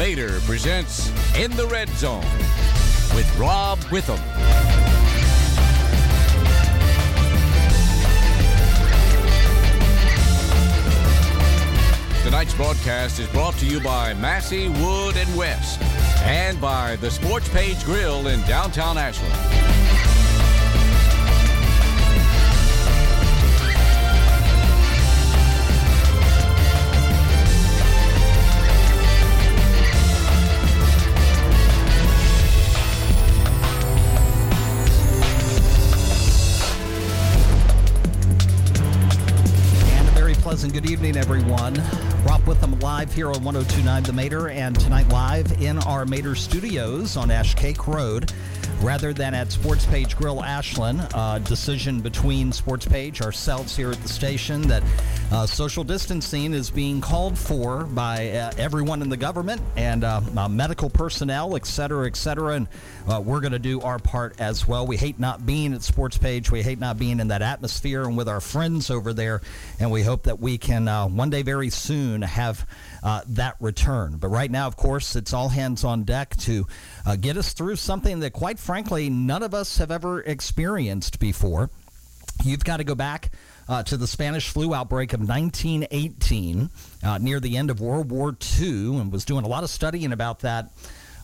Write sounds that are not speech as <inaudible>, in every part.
Mater presents In the Red Zone with Rob Witham. Tonight's broadcast is brought to you by Massey, Wood, and West, and by the Sports Page Grill in downtown Ashland. Evening, everyone. Rob Witham live here on 1029 The Mater, and tonight live in our Mater studios on Ashcake Road rather than at Sports Page Grill Ashland. Uh, decision between Sports Page, ourselves here at the station, that uh, social distancing is being called for by uh, everyone in the government and uh, uh, medical personnel, et cetera, et cetera. And uh, we're going to do our part as well. We hate not being at Sports Page. We hate not being in that atmosphere and with our friends over there. And we hope that we can uh, one day very soon have that return. But right now, of course, it's all hands on deck to get us through something that, quite frankly, none of us have ever experienced before. You've got to go back uh, to the Spanish flu outbreak of 1918 uh, near the end of World War II and was doing a lot of studying about that.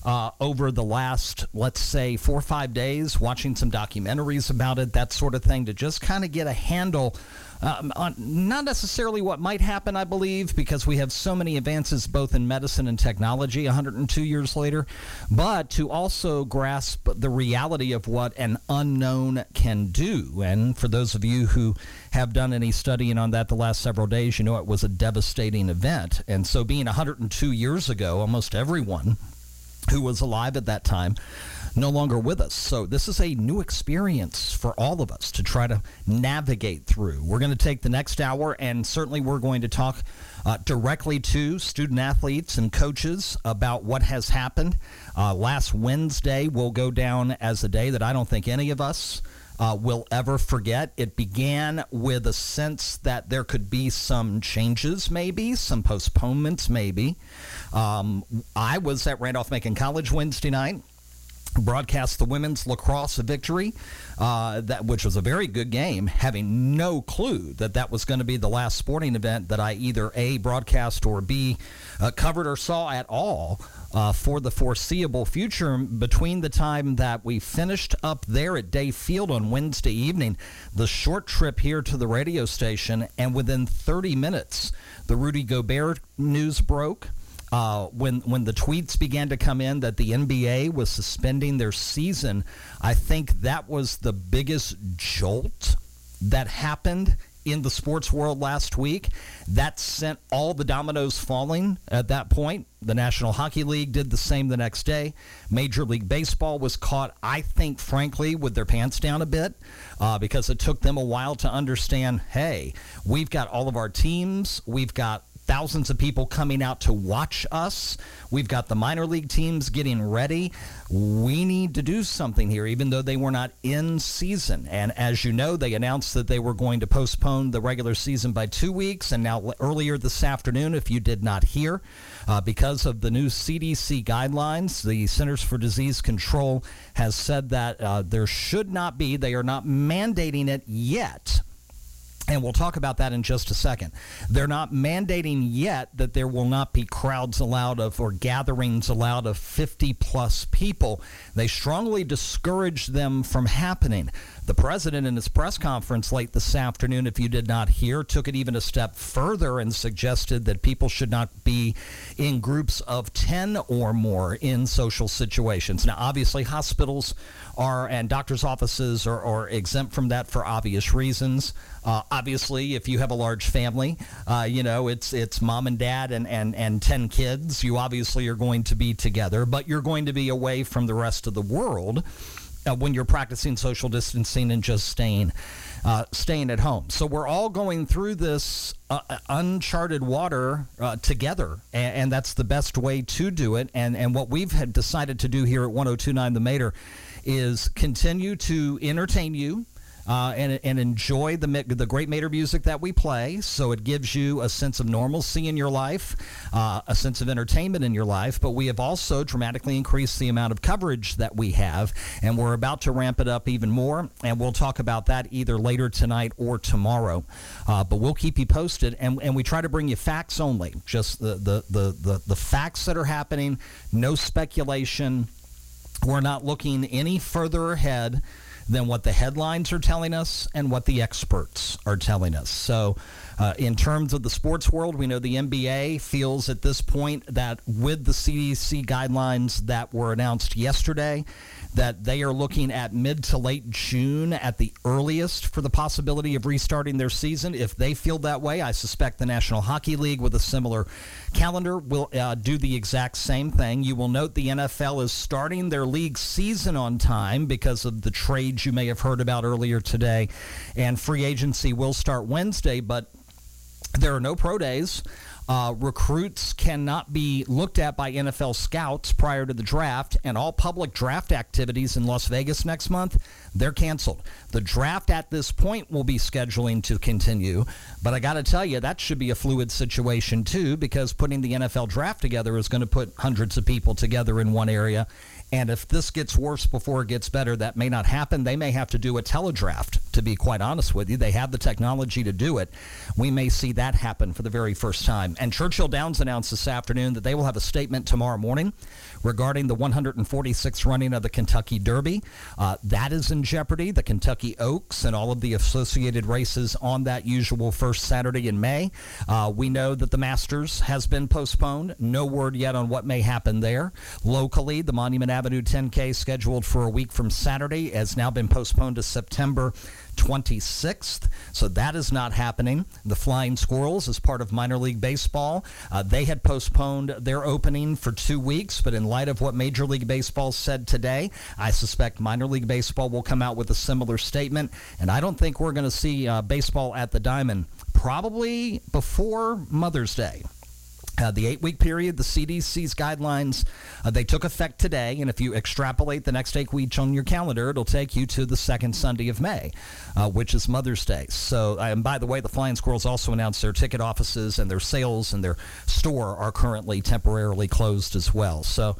Uh, over the last, let's say, four or five days, watching some documentaries about it, that sort of thing, to just kind of get a handle um, not necessarily what might happen, I believe, because we have so many advances both in medicine and technology 102 years later, but to also grasp the reality of what an unknown can do. And for those of you who have done any studying on that the last several days, you know it was a devastating event. And so, being 102 years ago, almost everyone who was alive at that time no longer with us. So this is a new experience for all of us to try to navigate through. We're going to take the next hour and certainly we're going to talk uh, directly to student athletes and coaches about what has happened. Uh, last Wednesday will go down as a day that I don't think any of us uh, will ever forget. It began with a sense that there could be some changes, maybe, some postponements, maybe. Um, I was at Randolph Macon College Wednesday night broadcast the women's lacrosse victory, uh, that which was a very good game, having no clue that that was going to be the last sporting event that I either a broadcast or b uh, covered or saw at all. Uh, for the foreseeable future, between the time that we finished up there at Day Field on Wednesday evening, the short trip here to the radio station, and within 30 minutes, the Rudy Gobert news broke. Uh, when when the tweets began to come in that the NBA was suspending their season, I think that was the biggest jolt that happened in the sports world last week. That sent all the dominoes falling at that point. The National Hockey League did the same the next day. Major League Baseball was caught, I think, frankly, with their pants down a bit uh, because it took them a while to understand hey, we've got all of our teams, we've got thousands of people coming out to watch us. We've got the minor league teams getting ready. We need to do something here, even though they were not in season. And as you know, they announced that they were going to postpone the regular season by two weeks. And now, earlier this afternoon, if you did not hear, uh, because of the new CDC guidelines, the Centers for Disease Control has said that uh, there should not be, they are not mandating it yet and we'll talk about that in just a second. They're not mandating yet that there will not be crowds allowed of or gatherings allowed of 50 plus people. They strongly discourage them from happening. The president, in his press conference late this afternoon, if you did not hear, took it even a step further and suggested that people should not be in groups of 10 or more in social situations. Now, obviously, hospitals are and doctors' offices are, are exempt from that for obvious reasons. Uh, obviously, if you have a large family, uh, you know it's it's mom and dad and, and and ten kids. You obviously are going to be together, but you're going to be away from the rest of the world uh, when you're practicing social distancing and just staying uh, staying at home. So we're all going through this uh, uncharted water uh, together, and, and, that's the best way to do it. And and what we've had decided to do here at 1029 The Mater is continue to entertain you uh, and, and enjoy the, the great Mater music that we play. So it gives you a sense of normalcy in your life, uh, a sense of entertainment in your life. But we have also dramatically increased the amount of coverage that we have, and we're about to ramp it up even more. And we'll talk about that either later tonight or tomorrow. Uh, but we'll keep you posted, and, and we try to bring you facts only, just the, the, the, the, the facts that are happening, no speculation. We're not looking any further ahead than what the headlines are telling us and what the experts are telling us. So, uh, in terms of the sports world, we know the NBA feels at this point that with the CDC guidelines that were announced yesterday, that they are looking at mid to late June at the earliest for the possibility of restarting their season. If they feel that way, I suspect the National Hockey League, with a similar calendar, will uh, do the exact same thing. You will note the NFL is starting their league season on time because of the trades you may have heard about earlier today, and free agency will start Wednesday, but there are no pro days. Uh, recruits cannot be looked at by NFL scouts prior to the draft, and all public draft activities in Las Vegas next month, they're canceled. The draft at this point will be scheduling to continue, but I got to tell you, that should be a fluid situation too, because putting the NFL draft together is going to put hundreds of people together in one area and if this gets worse before it gets better, that may not happen. They may have to do a teledraft, to be quite honest with you. They have the technology to do it. We may see that happen for the very first time. And Churchill Downs announced this afternoon that they will have a statement tomorrow morning regarding the 146th running of the Kentucky Derby. Uh, that is in jeopardy. The Kentucky Oaks and all of the associated races on that usual first Saturday in May. Uh, we know that the Masters has been postponed. No word yet on what may happen there. Locally, the Monument Avenue 10K, scheduled for a week from Saturday, has now been postponed to September 26th. So that is not happening. The Flying Squirrels, as part of minor league baseball, uh, they had postponed their opening for two weeks, but in light of what Major League Baseball said today, I suspect minor league baseball will come out with a similar statement. And I don't think we're going to see uh, baseball at the Diamond probably before Mother's Day. Uh, the eight week period, the CDC's guidelines, uh, they took effect today. And if you extrapolate the next eight weeks on your calendar, it'll take you to the second Sunday of May, uh, which is Mother's Day. So, and by the way, the Flying Squirrels also announced their ticket offices and their sales and their store are currently temporarily closed as well. So,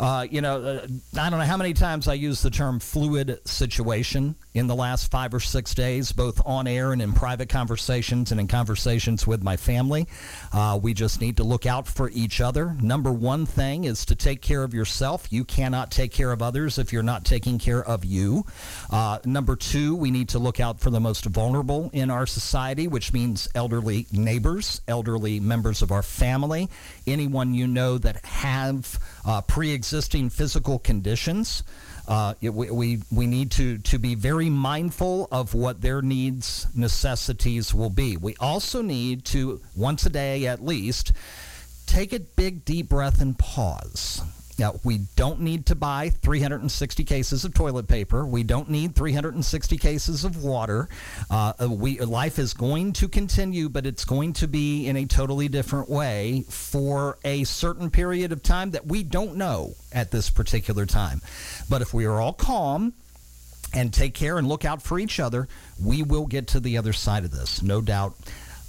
uh, you know, uh, I don't know how many times I use the term fluid situation in the last five or six days, both on air and in private conversations and in conversations with my family. Uh, we just need to look out for each other. Number one thing is to take care of yourself. You cannot take care of others if you're not taking care of you. Uh, number two, we need to look out for the most vulnerable in our society, which means elderly neighbors, elderly members of our family, anyone you know that have uh, pre-existing physical conditions. Uh, we, we, we need to, to be very mindful of what their needs, necessities will be. We also need to, once a day at least, take a big, deep breath and pause. Now, we don't need to buy 360 cases of toilet paper. We don't need 360 cases of water. Uh, uh, we, life is going to continue, but it's going to be in a totally different way for a certain period of time that we don't know at this particular time. But if we are all calm, and take care and look out for each other, we will get to the other side of this, no doubt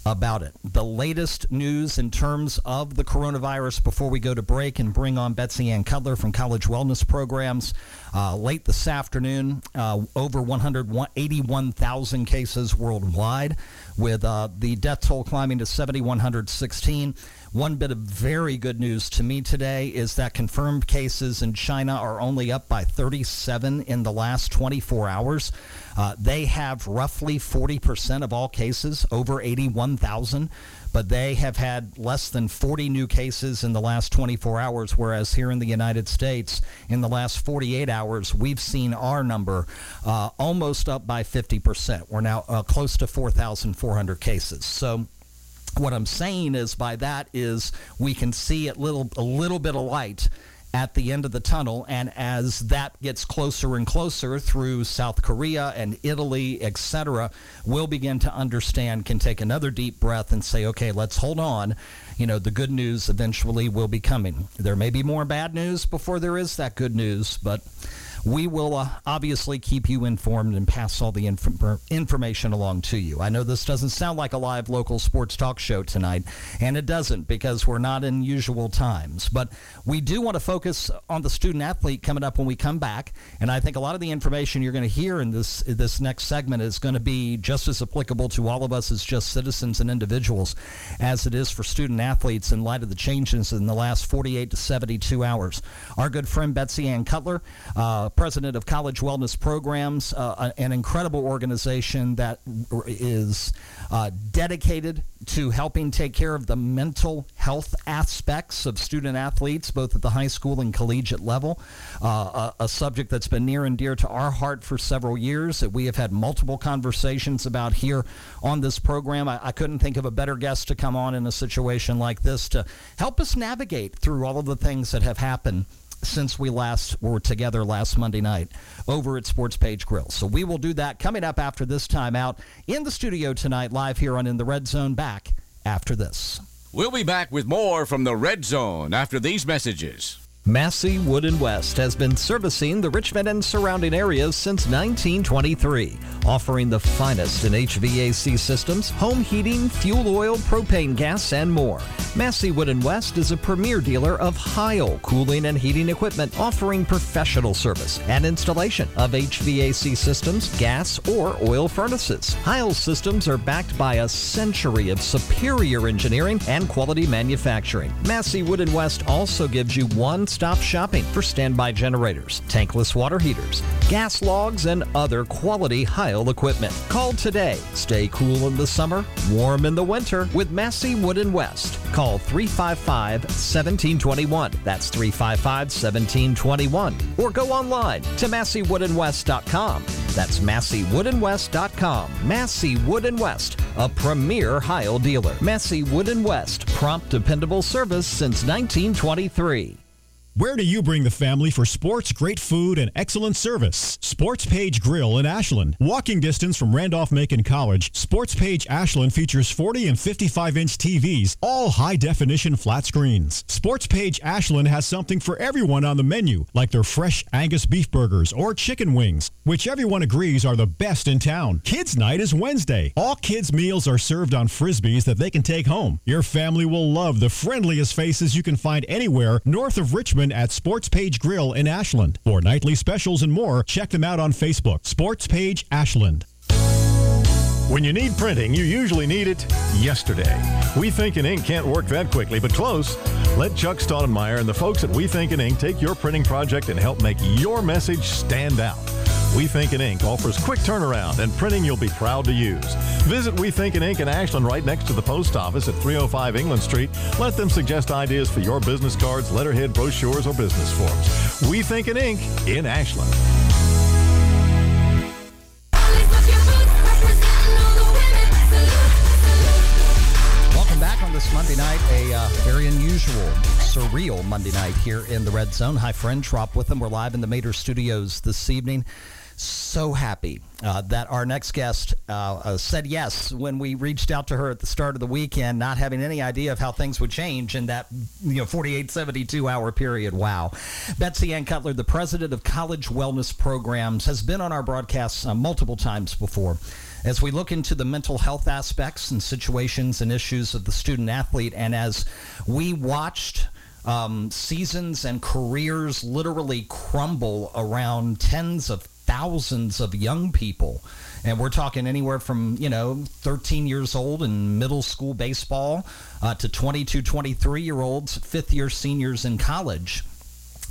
about it. The latest news in terms of the coronavirus before we go to break and bring on Betsy Ann Cutler from College Wellness Programs. Uh, late this afternoon, uh, over 181,000 cases worldwide, with uh, the death toll climbing to 7,116. One bit of very good news to me today is that confirmed cases in China are only up by 37 in the last 24 hours. Uh, they have roughly 40% of all cases, over 81,000, but they have had less than 40 new cases in the last 24 hours, whereas here in the United States, in the last 48 hours, we've seen our number uh, almost up by 50%. We're now uh, close to 4,400 cases. So what I'm saying is by that is we can see a little a little bit of light at the end of the tunnel and as that gets closer and closer through South Korea and Italy etc we'll begin to understand can take another deep breath and say okay let's hold on. You know the good news eventually will be coming. There may be more bad news before there is that good news but we will uh, obviously keep you informed and pass all the inf- information along to you. I know this doesn't sound like a live local sports talk show tonight, and it doesn't because we're not in usual times. But we do want to focus on the student athlete coming up when we come back, and I think a lot of the information you're going to hear in this this next segment is going to be just as applicable to all of us as just citizens and individuals as it is for student athletes in light of the changes in the last 48 to 72 hours. Our good friend Betsy Ann Cutler, uh, president of College Wellness Programs, uh, an incredible organization that is uh, dedicated to helping take care of the mental health aspects of student athletes, both at the high school and collegiate level. Uh, a, a, subject that's been near and dear to our heart for several years that we have had multiple conversations about here on this program. I, I couldn't think of a better guest to come on in a situation like this to help us navigate through all of the things that have happened since we last were together last Monday night over at Sports Page Grill. So we will do that coming up after this timeout in the studio tonight, live here on In the Red Zone. Back after this. We'll be back with more from the Red Zone after these messages. Massey Wood and West has been servicing the Richmond and surrounding areas since 1923, offering the finest in HVAC systems, home heating, fuel oil, propane gas, and more. Massey Wood and West is a premier dealer of Heil cooling and heating equipment, offering professional service and installation of HVAC systems, gas, or oil furnaces. Heil systems are backed by a century of superior engineering and quality manufacturing. Massey Wood and West also gives you one stop shopping for standby generators, tankless water heaters, gas logs, and other quality Heil equipment. Call today. Stay cool in the summer, warm in the winter with Massey Wood and West. Call 355 1721. That's 355 1721. Or go online to MasseyWoodandWest.com. That's MasseyWoodandWest.com. Massey Wood and West, a premier Heil dealer. Massey Wood and West, prompt, dependable service since 1923. Where do you bring the family for sports, great food, and excellent service? Sports Page Grill in Ashland. Walking distance from Randolph-Macon College, Sports Page Ashland features 40 and 55 inch TVs, all high definition flat screens. Sports Page Ashland has something for everyone on the menu, like their fresh Angus beef burgers or chicken wings, which everyone agrees are the best in town. Kids Night is Wednesday. All kids' meals are served on frisbees that they can take home. Your family will love the friendliest faces you can find anywhere north of Richmond at Sports Page Grill in Ashland. For nightly specials and more, check them out on Facebook. Sports Page Ashland. When you need printing, you usually need it yesterday. We Think in Ink can't work that quickly, but close. Let Chuck Staudenmeyer and the folks at We Think in Ink take your printing project and help make your message stand out. We Think in Ink offers quick turnaround and printing you'll be proud to use. Visit We Think in Ink in Ashland right next to the post office at 305 England Street. Let them suggest ideas for your business cards, letterhead, brochures, or business forms. We Think in Ink in Ashland. Welcome back on this Monday night, a uh, very unusual, surreal Monday night here in the Red Zone. Hi, friend. Rob Witham. We're live in the Mater Studios this evening so happy uh, that our next guest uh, uh, said yes when we reached out to her at the start of the weekend, not having any idea of how things would change in that you know 48, 72 hour period. Wow. Betsy Ann Cutler, the president of College Wellness Programs, has been on our broadcasts uh, multiple times before. As we look into the mental health aspects and situations and issues of the student athlete, and as we watched um, seasons and careers literally crumble around tens of thousands of young people. And we're talking anywhere from, you know, 13 years old in middle school baseball uh, to 22, 23 year olds, fifth year seniors in college.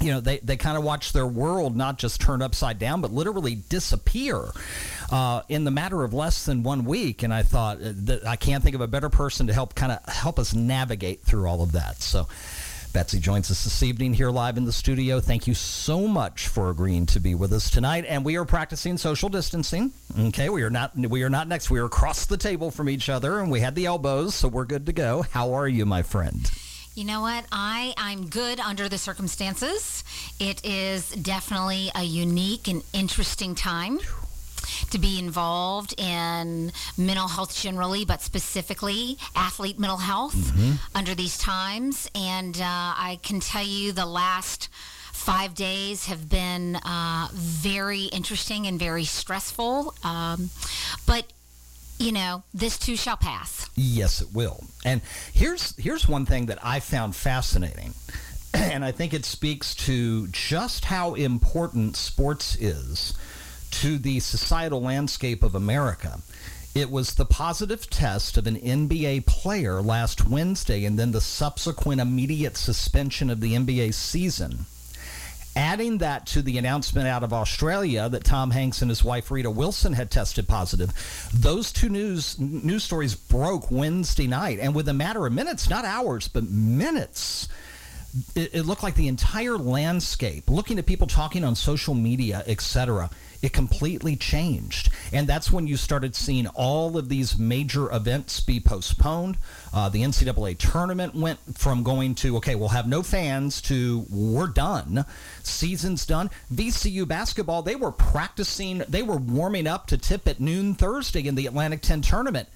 You know, they, they kind of watch their world not just turn upside down, but literally disappear uh, in the matter of less than one week. And I thought uh, that I can't think of a better person to help kind of help us navigate through all of that. So, Betsy joins us this evening here live in the studio. Thank you so much for agreeing to be with us tonight. And we are practicing social distancing. Okay, we are not we are not next. We are across the table from each other, and we had the elbows, so we're good to go. How are you, my friend? You know what? I, I'm good under the circumstances. It is definitely a unique and interesting time to be involved in mental health generally, but specifically athlete mental health mm-hmm. under these times. And uh, I can tell you the last five days have been uh, very interesting and very stressful. Um, but you know, this too shall pass. Yes, it will. And here's here's one thing that I found fascinating. <clears throat> And I think it speaks to just how important sports is to the societal landscape of America. It was the positive test of an NBA player last Wednesday and then the subsequent immediate suspension of the NBA season Adding that to the announcement out of Australia that Tom Hanks and his wife Rita Wilson had tested positive, those two news news stories broke Wednesday night, and with a matter of minutes, not hours, but minutes, it, it looked like the entire landscape. Looking at people talking on social media, etc it completely changed. And that's when you started seeing all of these major events be postponed. Uh, the NCAA tournament went from going to, okay, we'll have no fans to we're done. Season's done. VCU basketball, they were practicing, they were warming up to tip at noon Thursday in the Atlantic 10 tournament,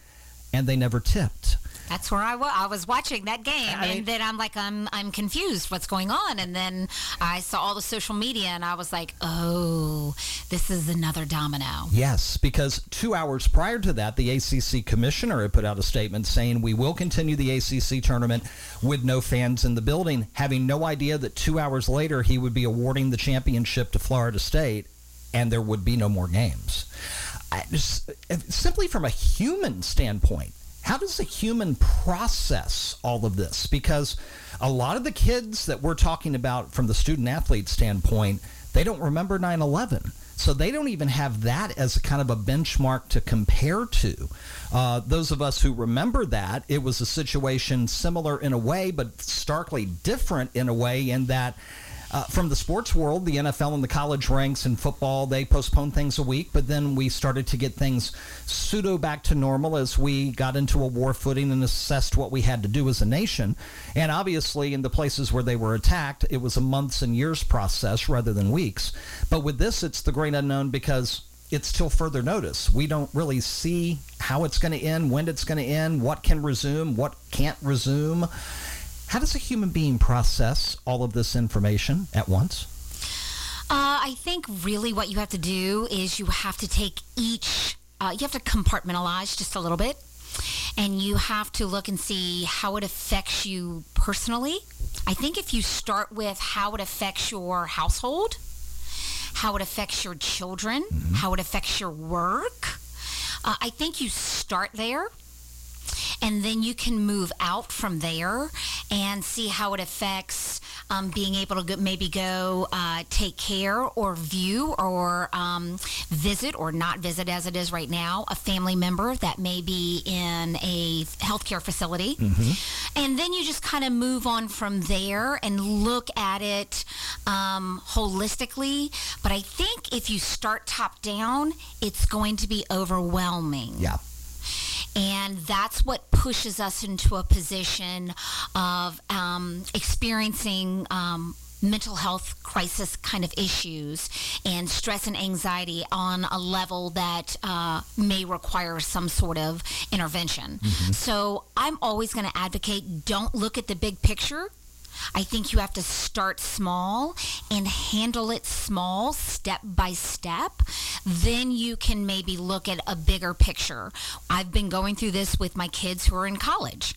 and they never tipped. That's where I was. I was watching that game, I mean, and then I'm like, I'm I'm confused. What's going on? And then I saw all the social media, and I was like, oh, this is another domino. Yes, because two hours prior to that, the ACC commissioner had put out a statement saying we will continue the ACC tournament with no fans in the building, having no idea that two hours later he would be awarding the championship to Florida State, and there would be no more games. I, just, simply from a human standpoint, how does a human process all of this? Because a lot of the kids that we're talking about from the student athlete standpoint, they don't remember 9 11. So they don't even have that as kind of a benchmark to compare to. Uh, those of us who remember that, it was a situation similar in a way, but starkly different in a way, in that uh, from the sports world, the NFL and the college ranks and football, they postponed things a week, but then we started to get things pseudo back to normal as we got into a war footing and assessed what we had to do as a nation. And obviously, in the places where they were attacked, it was a months and years process rather than weeks. But with this, it's the great unknown because it's till further notice. We don't really see how it's going to end, when it's going to end, what can resume, what can't resume. How does a human being process all of this information at once? Uh, I think really what you have to do is you have to take each, uh, you have to compartmentalize just a little bit. And you have to look and see how it affects you personally. I think if you start with how it affects your household, how it affects your children, mm-hmm. how it affects your work, uh, I think you start there and then you can move out from there and see how it affects um, being able to go, maybe go uh, take care or view or um, visit or not visit as it is right now a family member that may be in a healthcare facility. Mm-hmm. And then you just kind of move on from there and look at it um, holistically. But I think if you start top down, it's going to be overwhelming. Yeah. And that's what pushes us into a position of um, experiencing um, mental health crisis kind of issues and stress and anxiety on a level that uh, may require some sort of intervention. Mm-hmm. So I'm always going to advocate don't look at the big picture I think you have to start small and handle it small, step by step. Then you can maybe look at a bigger picture. I've been going through this with my kids who are in college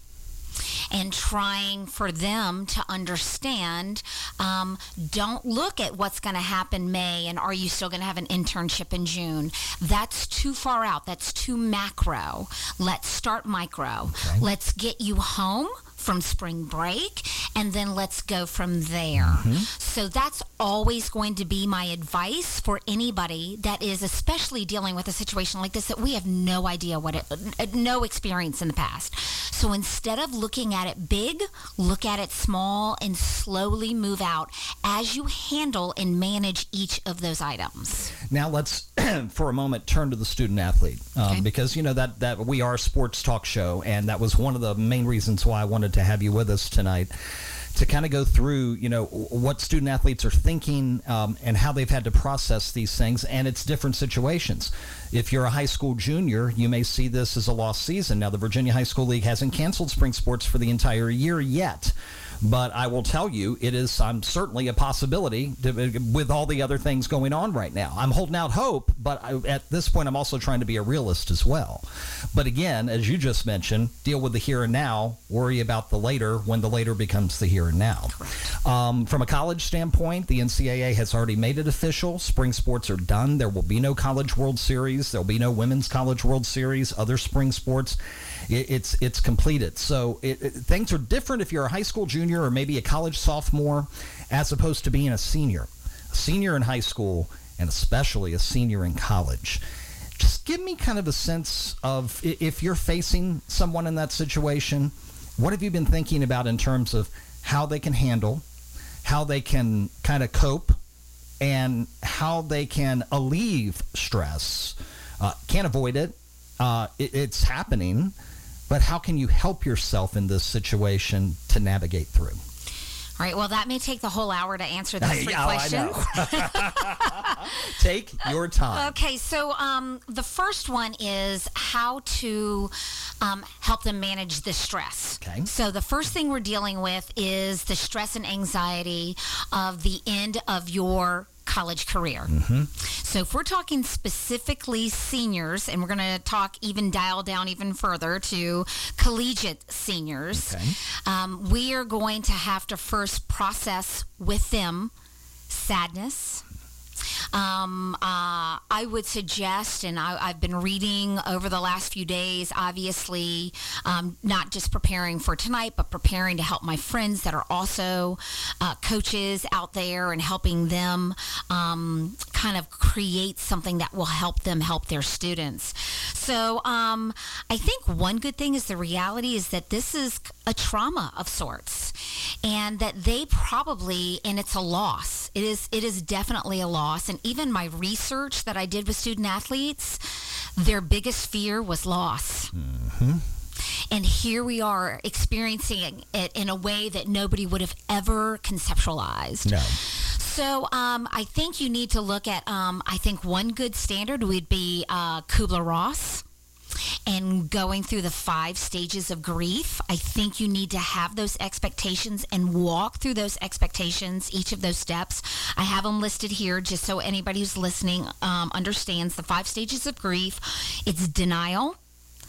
and trying for them to understand um, don't look at what's going to happen May and are you still going to have an internship in June. That's too far out. That's too macro. Let's start micro. Okay. Let's get you home from spring break and then let's go from there. Mm-hmm. So that's always going to be my advice for anybody that is especially dealing with a situation like this that we have no idea what it no experience in the past. So instead of looking at it big, look at it small and slowly move out as you handle and manage each of those items. Now let's <clears throat> for a moment turn to the student athlete um, okay. because you know that that we are a sports talk show and that was one of the main reasons why I wanted to have you with us tonight to kind of go through, you know, what student athletes are thinking um, and how they've had to process these things, and it's different situations. If you're a high school junior, you may see this as a lost season. Now, the Virginia High School League hasn't canceled spring sports for the entire year yet. But I will tell you, it is um, certainly a possibility to, with all the other things going on right now. I'm holding out hope, but I, at this point, I'm also trying to be a realist as well. But again, as you just mentioned, deal with the here and now, worry about the later when the later becomes the here and now. Um, from a college standpoint, the NCAA has already made it official. Spring sports are done. There will be no College World Series. There will be no Women's College World Series, other spring sports. It, it's it's completed. So it, it, things are different if you're a high school junior or maybe a college sophomore, as opposed to being a senior. A senior in high school and especially a senior in college. Just give me kind of a sense of if you're facing someone in that situation, what have you been thinking about in terms of how they can handle, how they can kind of cope, and how they can alleviate stress? Uh, can't avoid it. Uh, it. It's happening, but how can you help yourself in this situation to navigate through? All right. Well, that may take the whole hour to answer those <laughs> three oh, questions. <laughs> <laughs> take your time. Okay. So um, the first one is how to um, help them manage the stress. Okay. So the first thing we're dealing with is the stress and anxiety of the end of your college career. Mm-hmm. So if we're talking specifically seniors, and we're going to talk even dial down even further to collegiate seniors, Okay. um, we are going to have to first process with them sadness. Um, uh, I would suggest, and I, I've been reading over the last few days, obviously, um, not just preparing for tonight, but preparing to help my friends that are also uh, coaches out there and helping them um, kind of create something that will help them help their students. So um, I think one good thing is the reality is that this is a trauma of sorts and that they probably and it's a loss it is it is definitely a loss and even my research that i did with student athletes their biggest fear was loss and here we are experiencing it in a way that nobody would have ever conceptualized No. so um, I think you need to look at. Um, I think one good standard would be uh, Kubler Ross. And going through the five stages of grief, I think you need to have those expectations and walk through those expectations, each of those steps. I have them listed here just so anybody who's listening um, understands the five stages of grief. It's denial.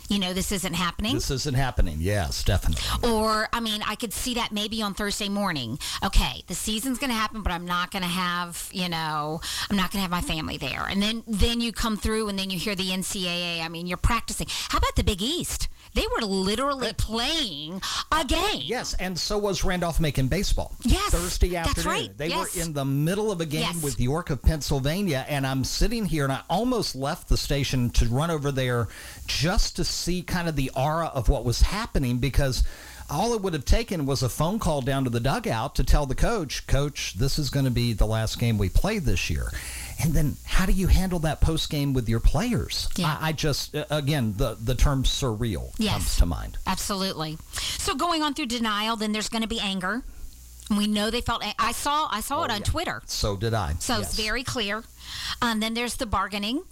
You know, this isn't happening. This isn't happening. Yes, definitely. Or, I mean, I could see that maybe on Thursday morning. Okay, the season's going to happen, but I'm not going to have, you know, I'm not going to have my family there. And then, then you come through, and then you hear the NCAA. I mean, you're practicing. How about the Big East? They were literally playing a game. Yes, and so was Randolph Macon baseball. Yes, Thursday afternoon. that's right, They yes. were in the middle of a game Yes. with York of Pennsylvania, and I'm sitting here and I almost left the station to run over there just to see kind of the aura of what was happening because all it would have taken was a phone call down to the dugout to tell the coach, Coach, this is going to be the last game we play this year. And then how do you handle that post game with your players? Yeah. I, I just, uh, again, the, the term surreal Yes. comes to mind. Absolutely. So going on through denial, then there's going to be anger. We know they felt. I saw. I saw it on Twitter. So did I. So Yes. it's very clear. Um, then there's the bargaining.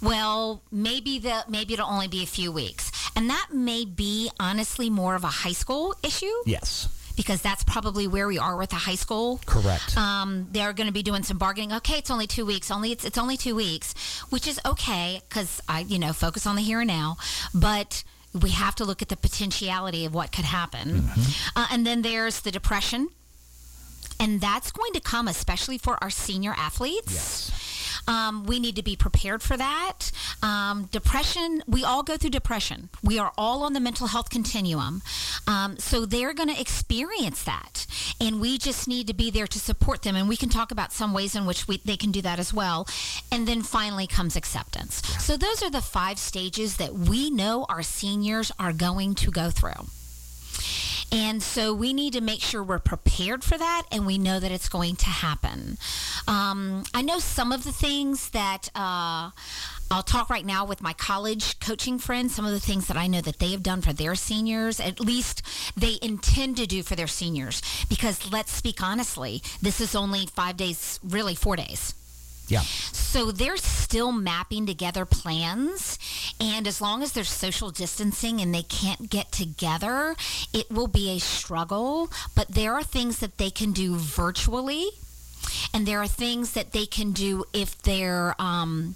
Well, maybe the maybe it'll only be a few weeks, and that may be honestly more of a high school issue Yes, because that's probably where we are with the high school. correct. Um, they're going to be doing some bargaining. Okay, it's only two weeks. Only it's it's only two weeks, which is okay because I you know focus on the here and now, but. We have to look at the potentiality of what could happen. Uh, and then there's the depression. And that's going to come especially for our senior athletes. Yes. Um, we need to be prepared for that. Um, depression, we all go through depression. We are all on the mental health continuum. Um, so they're going to experience that. And we just need to be there to support them. And we can talk about some ways in which we, they can do that as well. And then finally comes acceptance. So those are the five stages that we know our seniors are going to go through. And so we need to make sure we're prepared for that and we know that it's going to happen. Um, I know some of the things that uh, I'll talk right now with my college coaching friends, some of the things that I know that they have done for their seniors, at least they intend to do for their seniors. Because let's speak honestly, this is only five days, really four days. Yeah. So they're still mapping together plans And as long as there's social distancing and they can't get together, it will be a struggle. But there are things that they can do virtually, and there are things that they can do if they're. Um,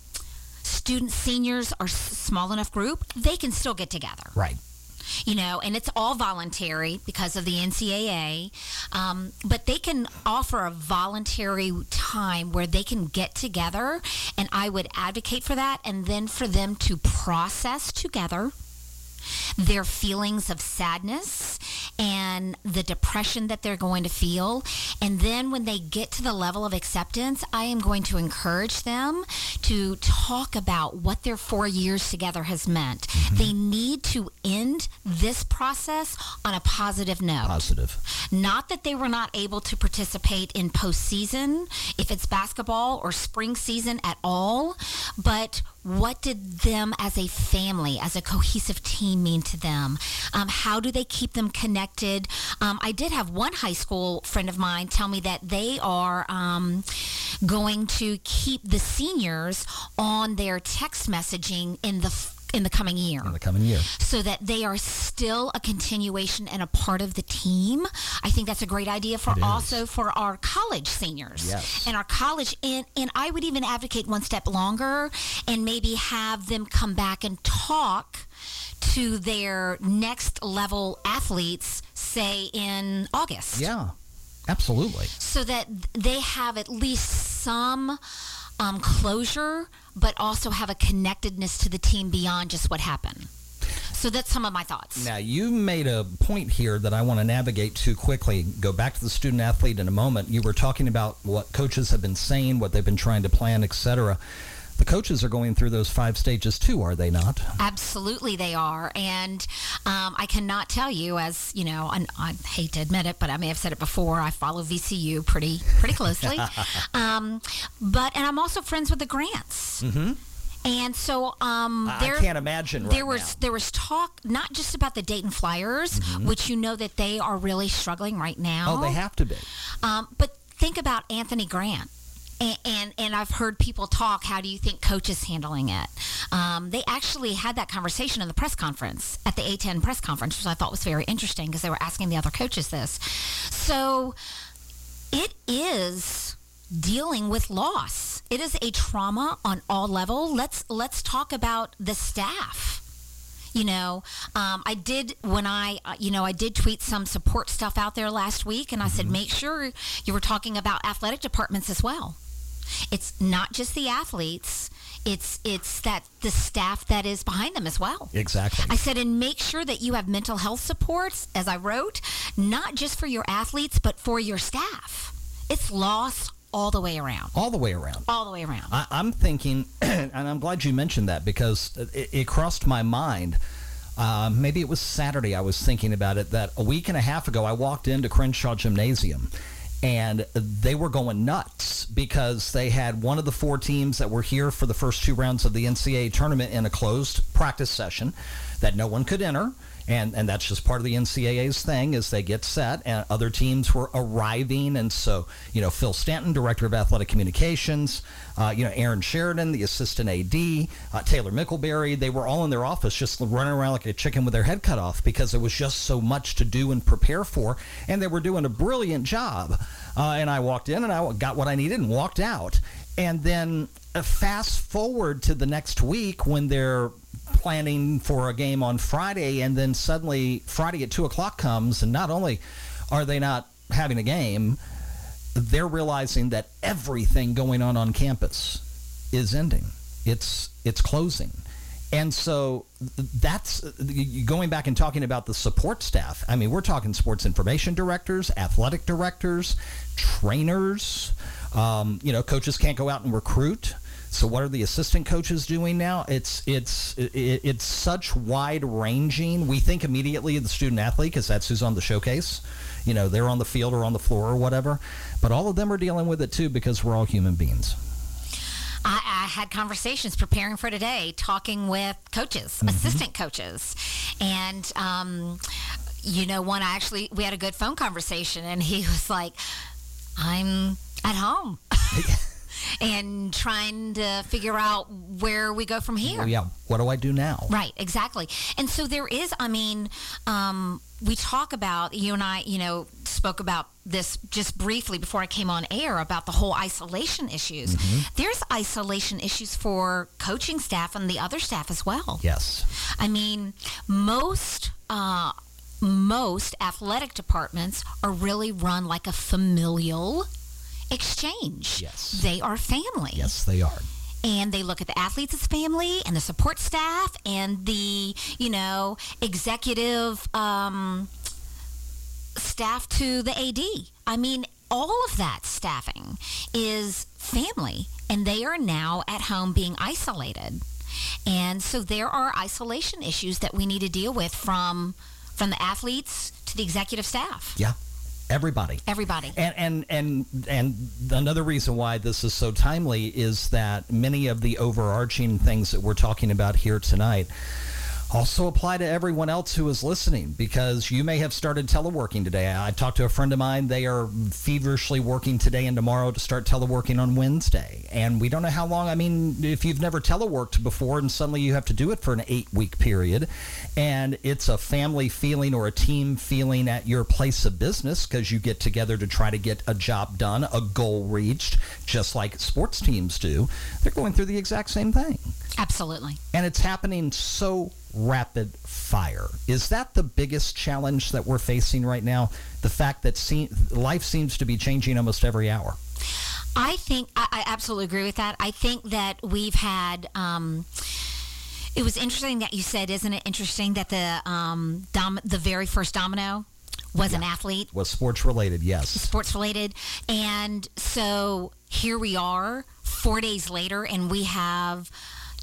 student seniors are s- small enough group they can still get together Right. You know, and it's all voluntary because of the NCAA. Um, but they can offer a voluntary time where they can get together, and I would advocate for that, and then for them to process together their feelings of sadness and the depression that they're going to feel. And then when they get to the level of acceptance, I am going to encourage them to talk about what their four years together has meant. Mm-hmm. They need to end this process on a positive note. Positive. Not that they were not able to participate in postseason, if it's basketball or spring season at all, but what did them as a family, as a cohesive team mean to them? Um, how do they keep them connected? Um, I did have one high school friend of mine tell me that they are um, going to keep the seniors on their text messaging in the in the coming year In the coming year. so that they are still a continuation and a part of the team. I think that's a great idea for also for our college seniors Yes. and our college and and I would even advocate one step longer and maybe have them come back and talk to their next level athletes say in August Yeah. Absolutely. so that they have at least some um, closure, but also have a connectedness to the team beyond just what happened. So that's some of my thoughts. Now, you made a point here that I want to navigate to quickly. Go back to the student athlete in a moment. You were talking about what coaches have been saying, what they've been trying to plan, etc. The coaches are going through those five stages too, are they not? Absolutely, they are, and um, I cannot tell you, as you know, and I hate to admit it, but I may have said it before. I follow VCU pretty pretty closely, <laughs> um, but and I'm also friends with the Grants. Mm-hmm. And so um, I- I can't imagine right there was now. there was talk not just about the Dayton Flyers, which you know that they are really struggling right now. Mm-hmm. Oh, they have to be. Um, but think about Anthony Grant. And, and and I've heard people talk. How do you think coach is handling it? Um, they actually had that conversation in the press conference at the A10 press conference, which I thought was very interesting because they were asking the other coaches this. So it is dealing with loss. It is a trauma on all level. Let's let's talk about the staff you know um, i did when i uh, you know i did tweet some support stuff out there last week and i said make sure you were talking about athletic departments as well it's not just the athletes it's it's that the staff that is behind them as well Exactly. I said, and make sure that you have mental health supports, as I wrote, not just for your athletes, but for your staff. It's lost all the way around. All the way around. All the way around. I, I'm thinking, <clears throat> and I'm glad you mentioned that because it, it crossed my mind. Uh, maybe it was Saturday I was thinking about it that a week and a half ago I walked into Crenshaw Gymnasium and they were going nuts because they had one of the four teams that were here for the first two rounds of the NCAA tournament in a closed practice session that no one could enter and and that's just part of the NCAA's thing is they get set and other teams were arriving. And so you know Phil Stanton director of athletic communications uh, you know Aaron Sheridan the assistant AD uh, Taylor Mickleberry they were all in their office just running around like a chicken with their head cut off because there was just so much to do and prepare for. And they were doing a brilliant job. Uh, and I walked in and I got what I needed and walked out. And then uh, fast forward to the next week when they're planning for a game on Friday, and then suddenly Friday at two o'clock comes, and not only are they not having a game, they're realizing that everything going on on campus is ending. It's it's closing. And so that's going back and talking about the support staff. I mean, we're talking sports information directors, athletic directors, trainers. Um, you know, coaches can't go out and recruit. So what are the assistant coaches doing now? It's it's it, it's such wide ranging. We think immediately of the student athlete because that's who's on the showcase. You know, they're on the field or on the floor or whatever. But all of them are dealing with it too because we're all human beings. I, I had conversations preparing for today, talking with coaches, assistant coaches, and um, you know, one I actually we had a good phone conversation, and he was like, "I'm at home." <laughs> and trying to figure out where we go from here. Well, yeah. What do I do now? Right, exactly. And so there is, I mean, um, we talk about, you and I, you know, spoke about this just briefly before I came on air about the whole isolation issues. There's isolation issues for coaching staff and the other staff as well. Yes. I mean, most uh, most athletic departments are really run like a familial exchange. Yes. They are family. Yes, they are. And they look at the athletes as family and the support staff and the, you know, executive um, staff to the AD. I mean, all of that staffing is family, and they are now at home being isolated. And so there are isolation issues that we need to deal with from from the athletes to the executive staff. Yeah. Everybody. Everybody. And and and and another reason why this is so timely is that many of the overarching things that we're talking about here tonight also apply to everyone else who is listening because you may have started teleworking today. I talked to a friend of mine. They are feverishly working today and tomorrow to start teleworking on Wednesday. And we don't know how long. I mean, if you've never teleworked before and suddenly you have to do it for an eight week period and it's a family feeling or a team feeling at your place of business because you get together to try to get a job done, a goal reached, just like sports teams do, they're going through the exact same thing. Absolutely. And it's happening so rapid fire. Is that the biggest challenge that we're facing right now? The fact that se- life seems to be changing almost every hour. I think I, I absolutely agree with that. I think that we've had. Um, it was interesting that you said, isn't it interesting that the um, dom- the very first domino was an athlete, Was sports related? Yes. sports related, and so here we are, four days later, and we have.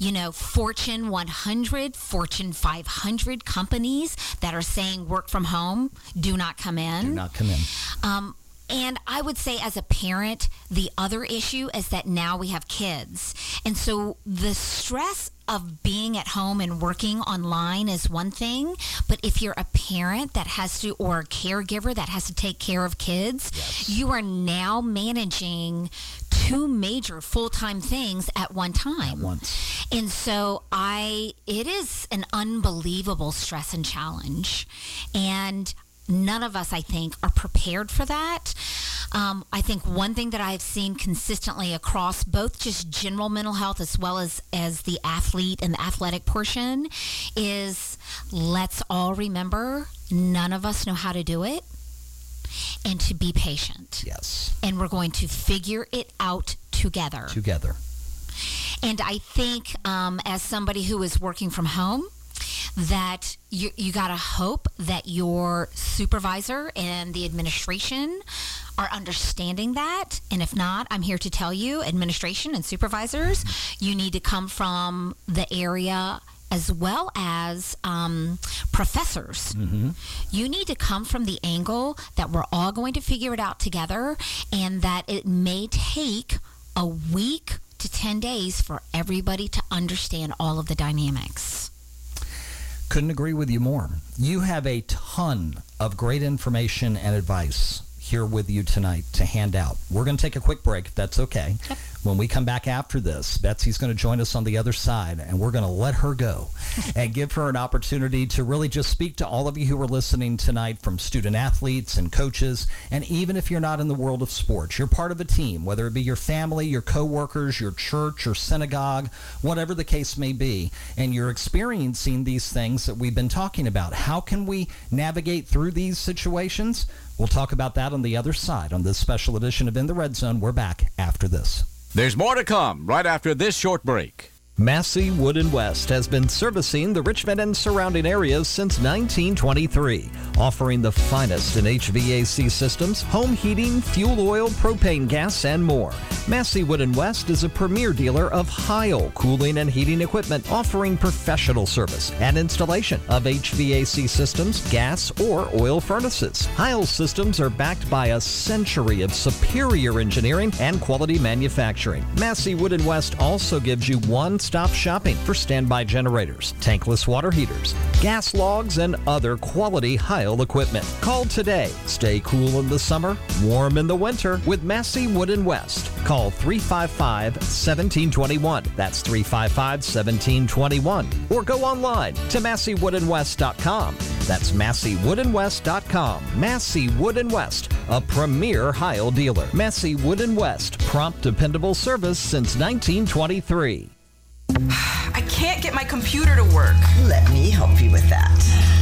You know, Fortune 100, Fortune 500 companies that are saying work from home, do not come in. Do not come in. Um, and I would say, as a parent, the other issue is that now we have kids. And so the stress of being at home and working online is one thing. But if you're a parent that has to, or a caregiver that has to take care of kids, you are now managing two major full time things at one time. once. And so I, it is an unbelievable stress and challenge. And none of us, I think, are prepared for that. Um, I think one thing that I've seen consistently across both just general mental health as well as, as the athlete and the athletic portion is let's all remember none of us know how to do it and to be patient. Yes. And we're going to figure it out together. Together. And I think, um, as somebody who is working from home, that you, you got to hope that your supervisor and the administration are understanding that. And if not, I'm here to tell you, administration and supervisors, you need to come from the area as well as um, professors. You need to come from the angle that we're all going to figure it out together and that it may take a week to 10 days for everybody to understand all of the dynamics. Couldn't agree with you more. You have a ton of great information and advice here with you tonight to hand out. We're going to take a quick break, if that's okay. When we come back after this, Betsy's going to join us on the other side, and we're going to let her go <laughs> and give her an opportunity to really just speak to all of you who are listening tonight from student athletes and coaches. And even if you're not in the world of sports, you're part of a team, whether it be your family, your coworkers, your church, your synagogue, whatever the case may be, and you're experiencing these things that we've been talking about. How can we navigate through these situations? We'll talk about that on the other side on this special edition of In the Red Zone. We're back after this. There's more to come right after this short break. Massey Wood and West has been servicing the Richmond and surrounding areas since 1923, offering the finest in HVAC systems, home heating, fuel oil, propane gas, and more. Massey Wood and West is a premier dealer of Heil cooling and heating equipment, offering professional service and installation of HVAC systems, gas, or oil furnaces. Heil systems are backed by a century of superior engineering and quality manufacturing. Massey Wood and West also gives you one one-stop shopping for standby generators, tankless water heaters, gas logs, and other quality Heil equipment. Call today. Stay cool in the summer, warm in the winter with Massey Wood and West. Call 355-1721. That's 355-1721. Or go online to MasseyWoodandWest.com. That's MasseyWoodandWest.com. Massey Wood and West, a premier Heil dealer. Massey Wood and West, prompt, dependable service since 1923. I can't get my computer to work. Let me help you with that.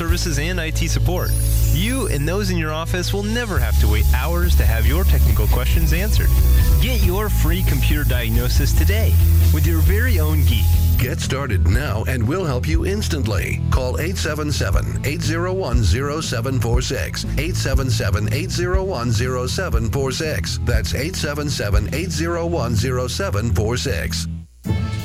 services and IT support. You and those in your office will never have to wait hours to have your technical questions answered. Get your free computer diagnosis today with your very own geek. Get started now and we'll help you instantly. Call 877 801 0746. 877 801 0746. That's 877 801 0746.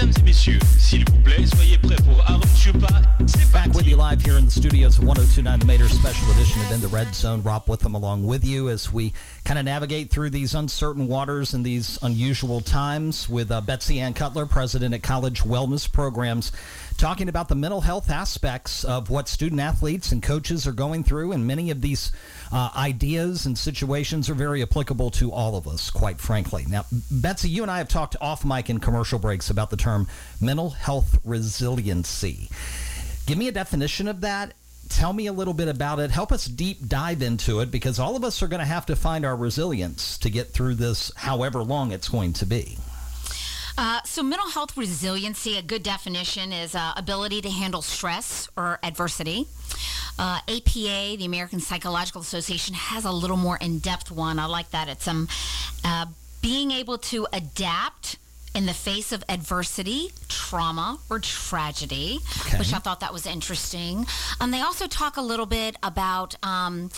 Mesdames et messieurs, s'il vous plaît, soyez prêts pour Aaron Chupa. C'est Back with you live here in the studios of 1029 The Mater Special Edition of In the Red Zone. Rob Witham along with you as we kind of navigate through these uncertain waters and these unusual times with uh, Betsy Ann Cutler, president at College Wellness Programs, talking about the mental health aspects of what student athletes and coaches are going through. And many of these uh, ideas and situations are very applicable to all of us, quite frankly. Now, Betsy, you and I have talked off mic in commercial breaks about the term mental health resiliency. Give me a definition of that. Tell me a little bit about it. Help us deep dive into it because all of us are going to have to find our resilience to get through this, however long it's going to be. Uh, so, mental health resiliency, a good definition is uh, ability to handle stress or adversity. Uh, APA, the American Psychological Association, has a little more in-depth one. I like that. It's um, uh, being able to adapt in the face of adversity, trauma, or tragedy, Okay. which I thought that was interesting. Um, they also talk a little bit about. Um,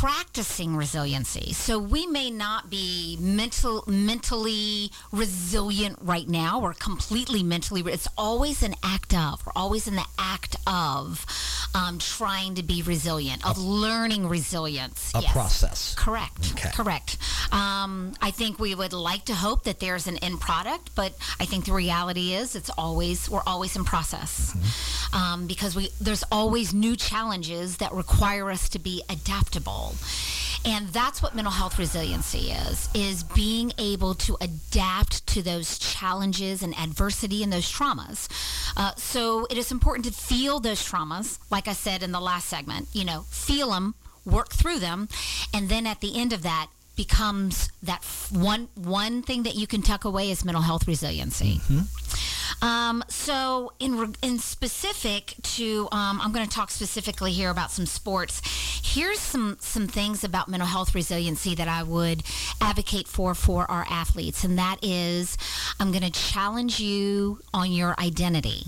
practicing resiliency. So we may not be mental mentally resilient right now or completely mentally. re- It's always an act of. We're always in the act of um, trying to be resilient, of learning resilience. A Yes. process. Correct. Okay. Correct. Um, I think we would like to hope that there's an end product, but I think the reality is it's always we're always in process um, because we there's always new challenges that require us to be adaptable. And that's what mental health resiliency is, is being able to adapt to those challenges and adversity and those traumas. Uh, so it is important to feel those traumas, like I said in the last segment, you know, feel them, work through them, and then at the end of that becomes that f- one one thing that you can tuck away is mental health resiliency. Um, so, in re- in specific to, um, I'm going to talk specifically here about some sports. Here's some some things about mental health resiliency that I would advocate for for our athletes, and that is, I'm going to challenge you on your identity.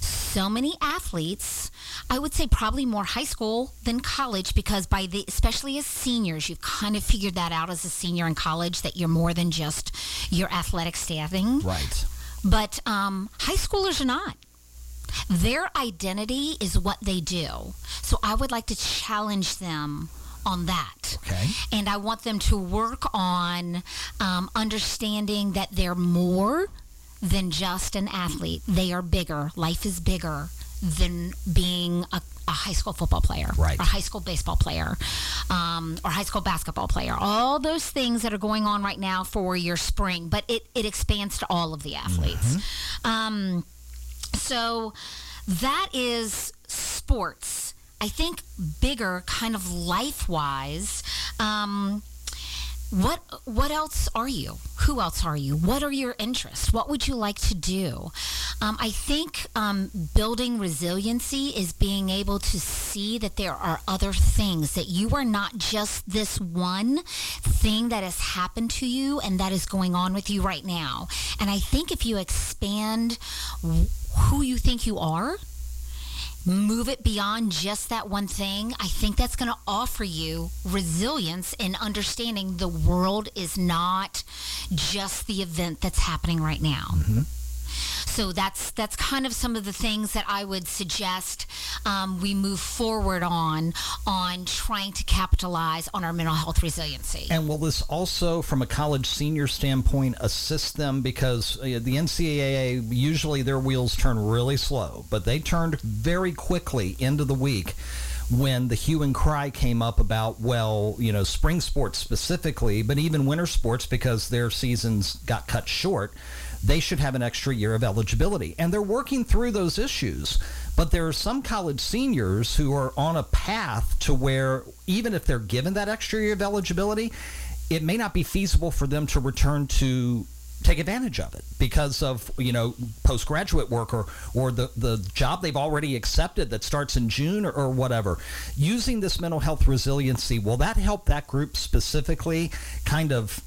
So many athletes, I would say probably more high school than college, because by the especially as seniors, you've kind of figured that out as a senior in college that you're more than just your athletic standing. Right. But um, high schoolers are not. Their identity is what they do. So I would like to challenge them on that. Okay. And I want them to work on um, understanding that they're more than just an athlete. They are bigger. Life is bigger than being a, a high school football player, Right. or a high school baseball player, um, or high school basketball player. All those things that are going on right now for your spring, but it, it expands to all of the athletes. Um, so that is sports. I think bigger, kind of life wise. Um, what what else are you? Who else are you? What are your interests? What would you like to do? Um, I think um, building resiliency is being able to see that there are other things that you are not just this one thing that has happened to you and that is going on with you right now. And I think if you expand who you think you are move it beyond just that one thing, I think that's going to offer you resilience in understanding the world is not just the event that's happening right now. Mm-hmm. So that's that's kind of some of the things that I would suggest um, we move forward on on trying to capitalize on our mental health resiliency. And will this also, from a college senior standpoint, assist them because uh, the NCAA usually their wheels turn really slow, but they turned very quickly into the week when the hue and cry came up about well, you know, spring sports specifically, but even winter sports because their seasons got cut short. They should have an extra year of eligibility. And they're working through those issues. But there are some college seniors who are on a path to where, even if they're given that extra year of eligibility, it may not be feasible for them to return to take advantage of it because of you know postgraduate work or or the the job they've already accepted that starts in June or, or whatever using this mental health resiliency will that help that group specifically kind of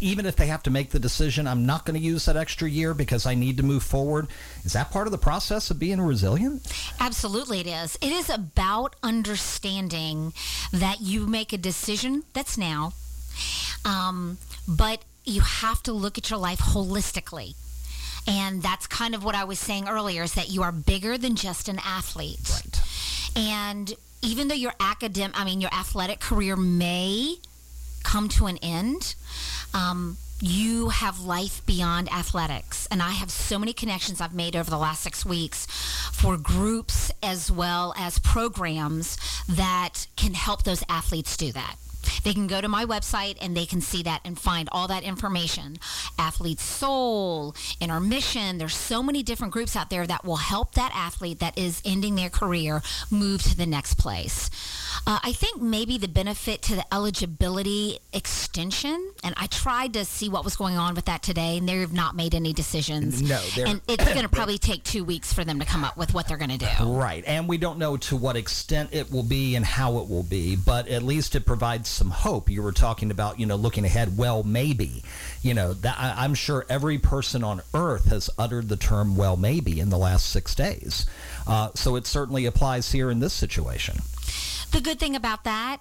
even if they have to make the decision I'm not going to use that extra year because I need to move forward is that part of the process of being resilient Absolutely, it is. It is about understanding that you make a decision that's now, um, but you have to look at your life holistically. And that's kind of what I was saying earlier is that you are bigger than just an athlete. Right. And even though your academic, I mean, your athletic career may come to an end, um, you have life beyond athletics. And I have so many connections I've made over the last six weeks for groups as well as programs that can help those athletes do that. They can go to my website and they can see that and find all that information. Athlete's Soul, Intermission, there's so many different groups out there that will help that athlete that is ending their career move to the next place. Uh, I think maybe the benefit to the eligibility extension, and I tried to see what was going on with that today, and they have not made any decisions. No, they're- and it's going to probably take two weeks for them to come up with what they're going to do. Right. And we don't know to what extent it will be and how it will be, but at least it provides some hope. You were talking about, you know, looking ahead, well, maybe. You know, that, I, I'm sure every person on earth has uttered the term, well, maybe, in the last six days. Uh, so it certainly applies here in this situation. The good thing about that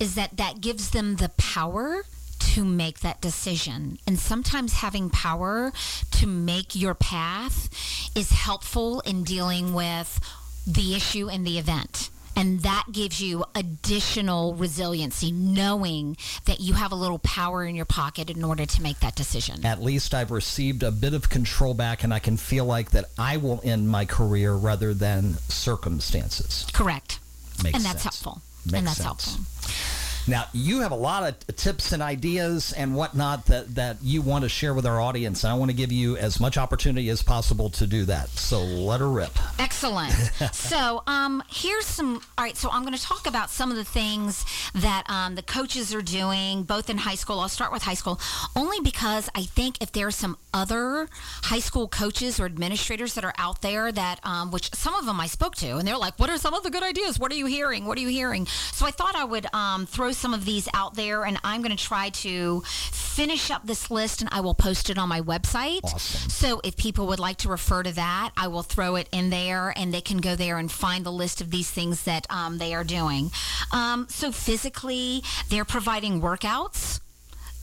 is that that gives them the power to make that decision. And sometimes having power to make your path is helpful in dealing with the issue and the event. And that gives you additional resiliency, knowing that you have a little power in your pocket in order to make that decision. At least I've received a bit of control back and I can feel like that I will end my career rather than circumstances. Correct. Makes and that's sense. helpful. Makes and that's sense. helpful. Now, you have a lot of tips and ideas and whatnot that, that you want to share with our audience. And I want to give you as much opportunity as possible to do that. So let her rip. Excellent. <laughs> so, um, here's some. All right. So, I'm going to talk about some of the things that um, the coaches are doing, both in high school. I'll start with high school, only because I think if there are some other high school coaches or administrators that are out there that, um, which some of them I spoke to, and they're like, "What are some of the good ideas? What are you hearing? What are you hearing?" So, I thought I would um, throw some of these out there, and I'm going to try to finish up this list, and I will post it on my website. Awesome. So if people would like to refer to that, I will throw it in there and they can go there and find the list of these things that um, they are doing. Um, so physically, they're providing workouts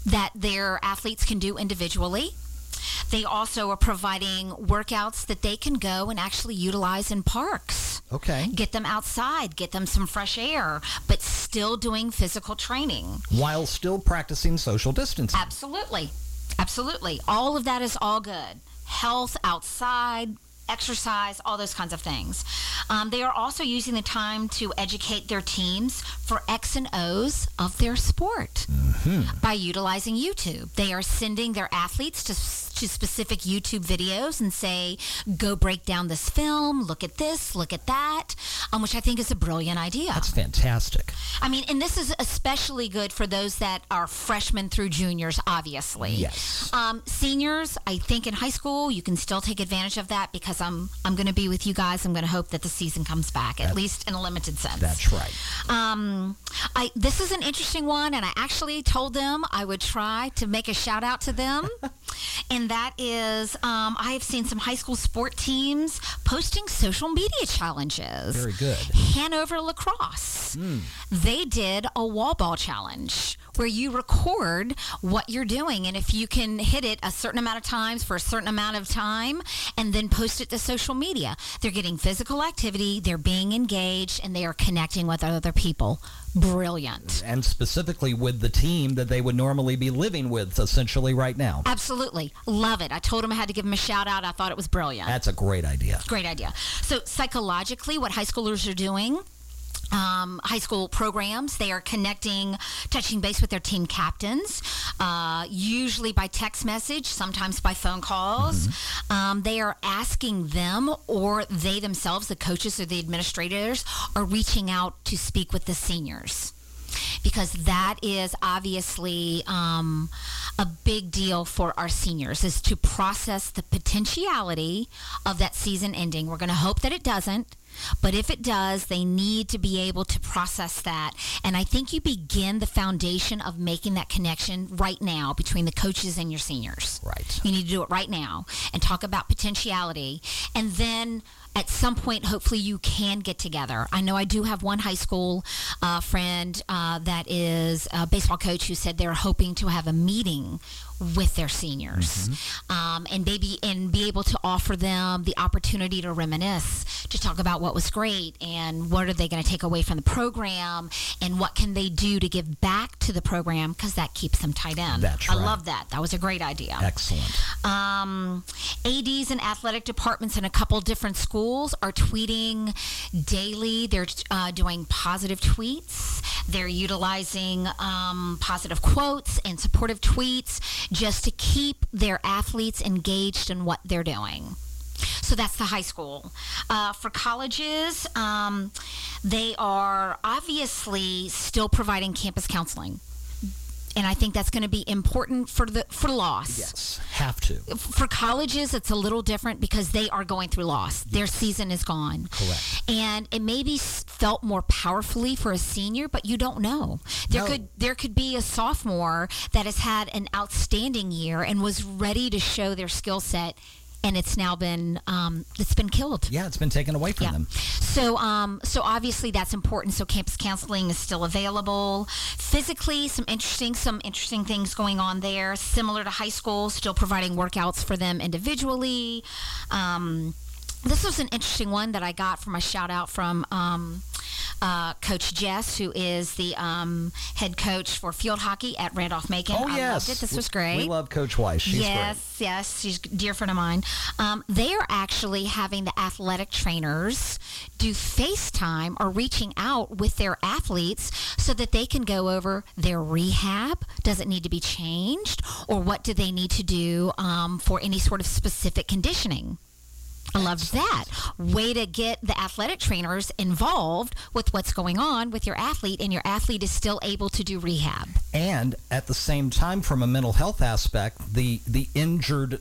that their athletes can do individually. They also are providing workouts that they can go and actually utilize in parks. Okay. Get them outside, get them some fresh air, but still doing physical training. While still practicing social distancing. Absolutely. Absolutely. All of that is all good. Health outside, exercise, all those kinds of things. Um, they are also using the time to educate their teams for X and O's of their sport by utilizing YouTube. They are sending their athletes to, to specific YouTube videos and say, go break down this film, look at this, look at that, um, which I think is a brilliant idea. That's fantastic. I mean, and this is especially good for those that are freshmen through juniors, obviously. Yes. Um, seniors, I think in high school you can still take advantage of that because I'm I'm going to be with you guys. I'm going to hope that the season comes back at least in a limited sense. That's right. Um, I this is an interesting one, and I actually told them I would try to make a shout out to them, <laughs> and that is um, I have seen some high school sport teams posting social media challenges. Very good. Hanover Lacrosse. They did a wall ball challenge where you record what you're doing and if you can hit it a certain amount of times for a certain amount of time and then post it to social media. They're getting physical activity, they're being engaged and they are connecting with other people. Brilliant. And specifically with the team that they would normally be living with, essentially, right now. Absolutely. Love it. I told him I had to give him a shout out. I thought it was brilliant. That's a great idea. Great idea. So, psychologically, what high schoolers are doing. Um, high school programs. They are connecting, touching base with their team captains, uh, usually by text message, sometimes by phone calls. Um, they are asking them, or they themselves, the coaches or the administrators, are reaching out to speak with the seniors because that is obviously um, a big deal for our seniors is to process the potentiality of that season ending. We're going to hope that it doesn't but if it does they need to be able to process that. And i think you begin the foundation of making that connection right now between the coaches and your seniors. Right. You need to do it right now and talk about potentiality. And then at some point, hopefully, you can get together. I know I do have one high school uh, friend uh, that is a baseball coach who said they're hoping to have a meeting with their seniors um, and maybe and be able to offer them the opportunity to reminisce to talk about what was great and what are they going to take away from the program and what can they do to give back to the program because that keeps them tied in That's right. i love that that was a great idea Excellent. um, ads and athletic departments in a couple different schools are tweeting daily. They're uh, doing positive tweets. They're utilizing um, positive quotes and supportive tweets just to keep their athletes engaged in what they're doing. So that's the high school. Uh, for colleges, um, they are obviously still providing campus counseling, and I think that's going to be important for the for loss. Yes, have to. For colleges, it's a little different because they are going through loss. Their season is gone. Correct. And it may be felt more powerfully for a senior, but you don't know. There No. could there could be a sophomore that has had an outstanding year and was ready to show their skill set, and it's now been um, it's been killed. Yeah, it's been taken away from them. So, um, so obviously that's important. So, campus counseling is still available. Physically, some interesting, some interesting things going on there. Similar to high school, still providing workouts for them individually. Um, this was an interesting one that I got from a shout out from um, uh, Coach Jess, who is the um, head coach for field hockey at Randolph Macon. Oh, I yes. loved it. This was great. We love Coach Weiss. She's yes, yes, she's a dear friend of mine. Um, they are actually having the athletic trainers do FaceTime or reaching out with their athletes so that they can go over their rehab. Does it need to be changed, or what do they need to do um, for any sort of specific conditioning? I love that. Way to get the athletic trainers involved with what's going on with your athlete, and your athlete is still able to do rehab. and at the same time from a mental health aspect the the injured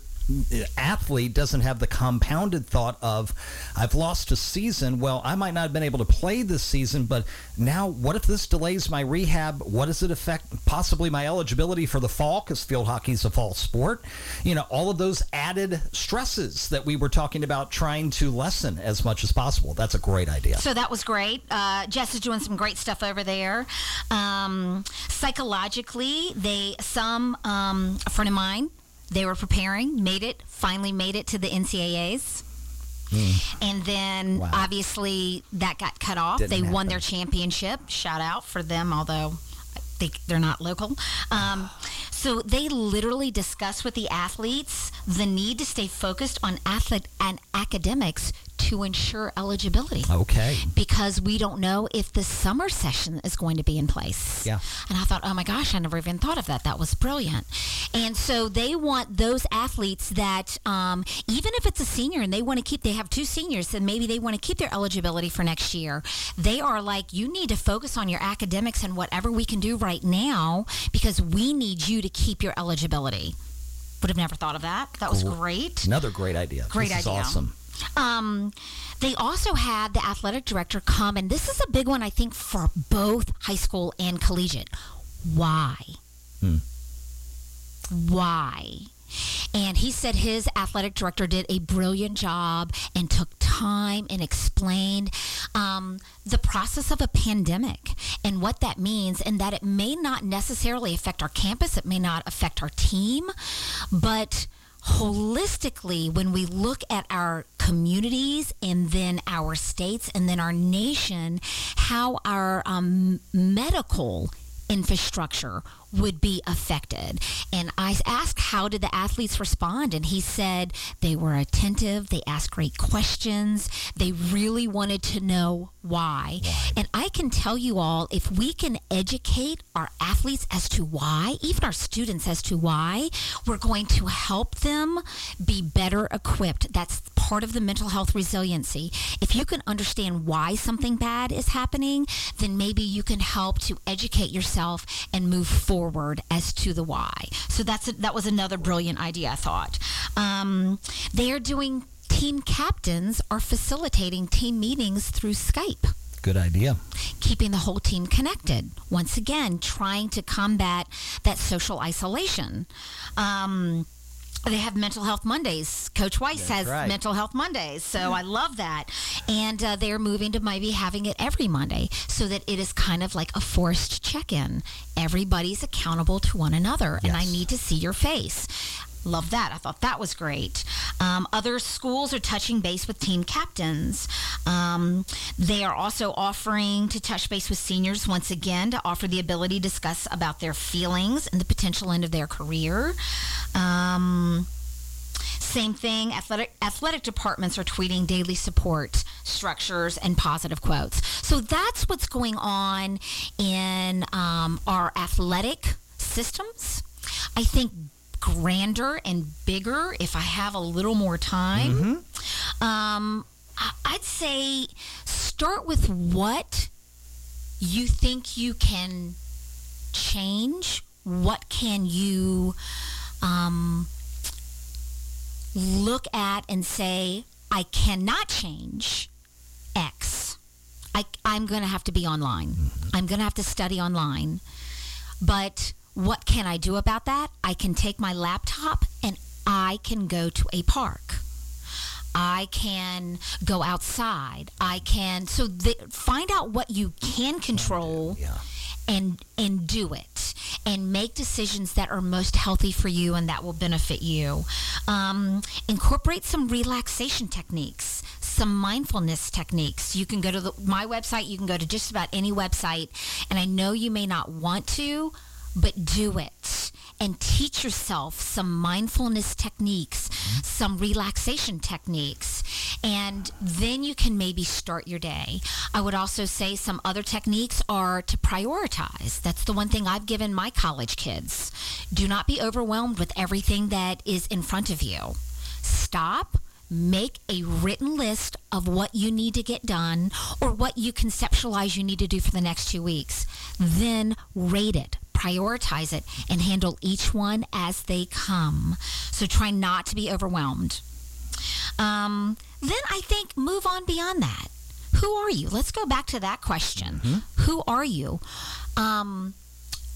athlete doesn't have the compounded thought of I've lost a season. Well I might not have been able to play this season but now what if this delays my rehab? What does it affect possibly my eligibility for the fall because field hockey is a fall sport? You know all of those added stresses that we were talking about trying to lessen as much as possible. That's a great idea. So that was great. Uh, Jess is doing some great stuff over there. Um, psychologically, they some um, a friend of mine, they were preparing, made it, finally made it to the NCAA's. And then Wow. obviously that got cut off. Didn't they won their championship. Shout out for them, although I think they're not local. Um, so they literally discuss with the athletes the need to stay focused on athlete and academics to ensure eligibility. Okay. Because we don't know if the summer session is going to be in place. Yeah. And I thought, oh my gosh, I never even thought of that. That was brilliant. And so they want those athletes that, um, even if it's a senior and they want to keep, they have two seniors and maybe they want to keep their eligibility for next year, they are like, you need to focus on your academics and whatever we can do right now because we need you to keep your eligibility. Would have never thought of that. That was Cool. great. Another great idea. Great this is idea. awesome. Um, they also had the athletic director come, and this is a big one, I think, for both high school and collegiate. Why? Hmm. Why? And he said his athletic director did a brilliant job and took time and explained um, the process of a pandemic and what that means, and that it may not necessarily affect our campus, it may not affect our team, but holistically, when we look at our communities and then our states and then our nation, how our um, medical infrastructure would be affected. And I asked, how did the athletes respond? And he said they were attentive, they asked great questions, they really wanted to know why. And I can tell you all, if we can educate our athletes as to why, even our students as to why, we're going to help them be better equipped. That's part of the mental health resiliency. If you can understand why something bad is happening, then maybe you can help to educate yourself and move forward as to the why. So that's a, that was another brilliant idea, I thought. Um, they are doing team captains are facilitating team meetings through Skype Good idea. keeping the whole team connected. Once again, trying to combat that social isolation. Um, they have mental health Mondays. Coach Weiss has right. mental health Mondays, so I love that. And uh, they're moving to maybe having it every Monday, so that it is kind of like a forced check-in. Everybody's accountable to one another, and I need to see your face. Love that. I thought that was great. Um, other schools are touching base with team captains. Um, they are also offering to touch base with seniors once again to offer the ability to discuss about their feelings and the potential end of their career. Um, same thing. Athletic athletic departments are tweeting daily support structures and positive quotes. So that's what's going on in um, our athletic systems. I think grander and bigger if I have a little more time. Um, I- I'd say start with what you think you can change. What can you um, look at and say, I cannot change X. I, I'm going to have to be online. I'm going to have to study online. But what can I do about that? I can take my laptop and I can go to a park. I can go outside. I can so the, find out what you can control and and do it and make decisions that are most healthy for you and that will benefit you. Um, incorporate some relaxation techniques, some mindfulness techniques. You can go to the, my website. You can go to just about any website, and I know you may not want to, but do it and teach yourself some mindfulness techniques, some relaxation techniques, and then you can maybe start your day. I would also say some other techniques are to prioritize. That's the one thing I've given my college kids. Do not be overwhelmed with everything that is in front of you. Stop. Make a written list of what you need to get done or what you conceptualize you need to do for the next two weeks. Then rate it, prioritize it, and handle each one as they come. So try not to be overwhelmed. Um, then I think move on beyond that. Who are you? Let's go back to that question. Who are you? Um,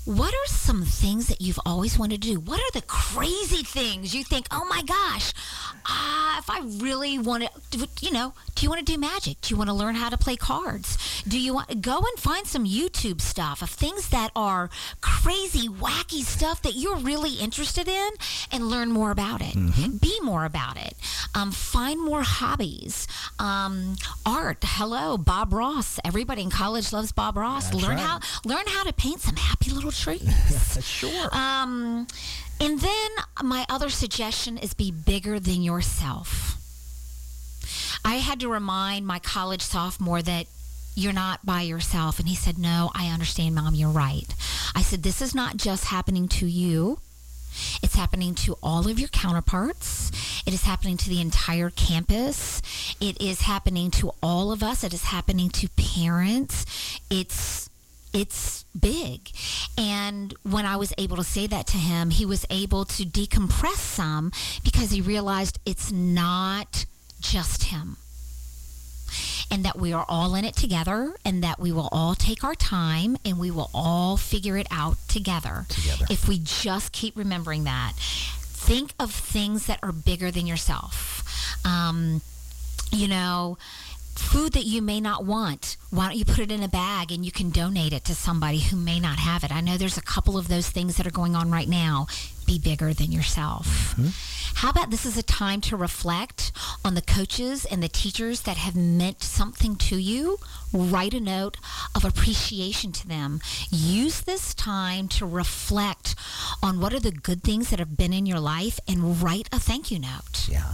what are some things that you've always wanted to do? What are the crazy things you think, oh my gosh, ah, if I really want to, you know, do you want to do magic? Do you want to learn how to play cards? Do you want go and find some YouTube stuff of things that are crazy, wacky stuff that you're really interested in and learn more about it. Be more about it. Um, find more hobbies. Um, art. Hello, Bob Ross. Everybody in college loves Bob Ross. That's learn right. how learn how to paint some happy little trees. <laughs> sure. Um, and then my other suggestion is be bigger than yourself. I had to remind my college sophomore that you're not by yourself. And he said, No, I understand, Mom, you're right. I said, This is not just happening to you. It's happening to all of your counterparts. It is happening to the entire campus. It is happening to all of us. It is happening to parents. It's it's big. And when I was able to say that to him, he was able to decompress some because he realized it's not just him. And that we are all in it together and that we will all take our time and we will all figure it out together. Together. If we just keep remembering that. Think of things that are bigger than yourself. Um, you know, food that you may not want. Why don't you put it in a bag and you can donate it to somebody who may not have it? I know there's a couple of those things that are going on right now. Be bigger than yourself. Mm-hmm. How about this is a time to reflect on the coaches and the teachers that have meant something to you? Write a note of appreciation to them. Use this time to reflect on what are the good things that have been in your life and write a thank you note. Yeah.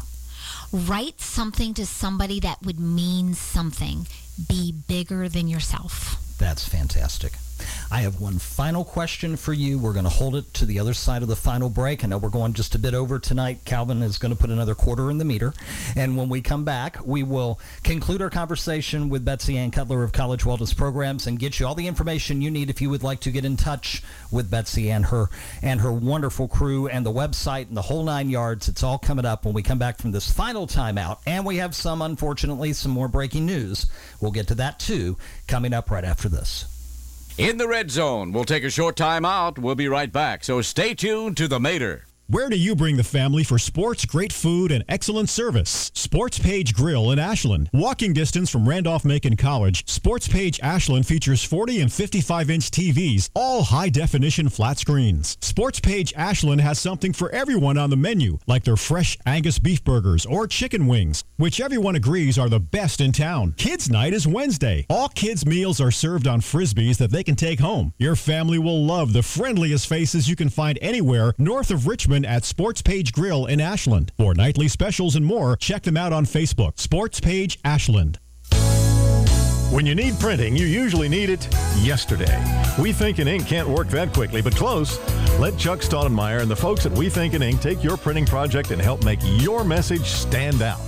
Write something to somebody that would mean something. Be bigger than yourself. That's fantastic. I have one final question for you. We're going to hold it to the other side of the final break. I know we're going just a bit over tonight. Calvin is going to put another quarter in the meter. And when we come back, we will conclude our conversation with Betsy Ann Cutler of College Wellness Programs and get you all the information you need if you would like to get in touch with Betsy and her and her wonderful crew and the website and the whole nine yards. It's all coming up when we come back from this final timeout. And we have some, unfortunately, some more breaking news. We'll get to that too coming up right after this. In the red zone, we'll take a short time out. We'll be right back, so stay tuned to the Mater. Where do you bring the family for sports, great food, and excellent service? Sports Page Grill in Ashland. Walking distance from Randolph-Macon College, Sports Page Ashland features 40 and 55-inch TVs, all high-definition flat screens. Sports Page Ashland has something for everyone on the menu, like their fresh Angus beef burgers or chicken wings, which everyone agrees are the best in town. Kids Night is Wednesday. All kids' meals are served on Frisbees that they can take home. Your family will love the friendliest faces you can find anywhere north of Richmond at Sports Page Grill in Ashland. For nightly specials and more, check them out on Facebook. Sports Page Ashland. When you need printing, you usually need it yesterday. We Think in Ink can't work that quickly, but close. Let Chuck Stoudemire and the folks at We Think in Ink take your printing project and help make your message stand out.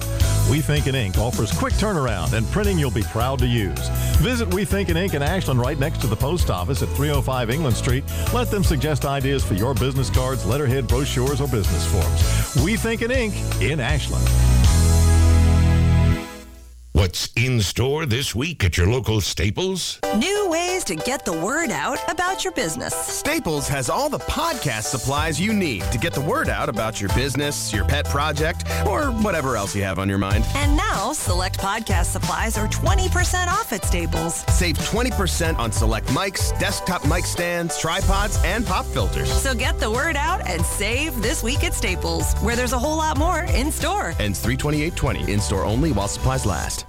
We Think in Ink offers quick turnaround and printing you'll be proud to use. Visit We Think in Ink in Ashland right next to the post office at 305 England Street. Let them suggest ideas for your business cards, letterhead, brochures, or business forms. We Think in Ink in Ashland. What's in store this week at your local Staples? New ways to get the word out about your business. Staples has all the podcast supplies you need to get the word out about your business, your pet project, or whatever else you have on your mind. And now, select podcast supplies are 20% off at Staples. Save 20% on select mics, desktop mic stands, tripods, and pop filters. So get the word out and save this week at Staples, where there's a whole lot more in store. Ends 32820 in store only while supplies last.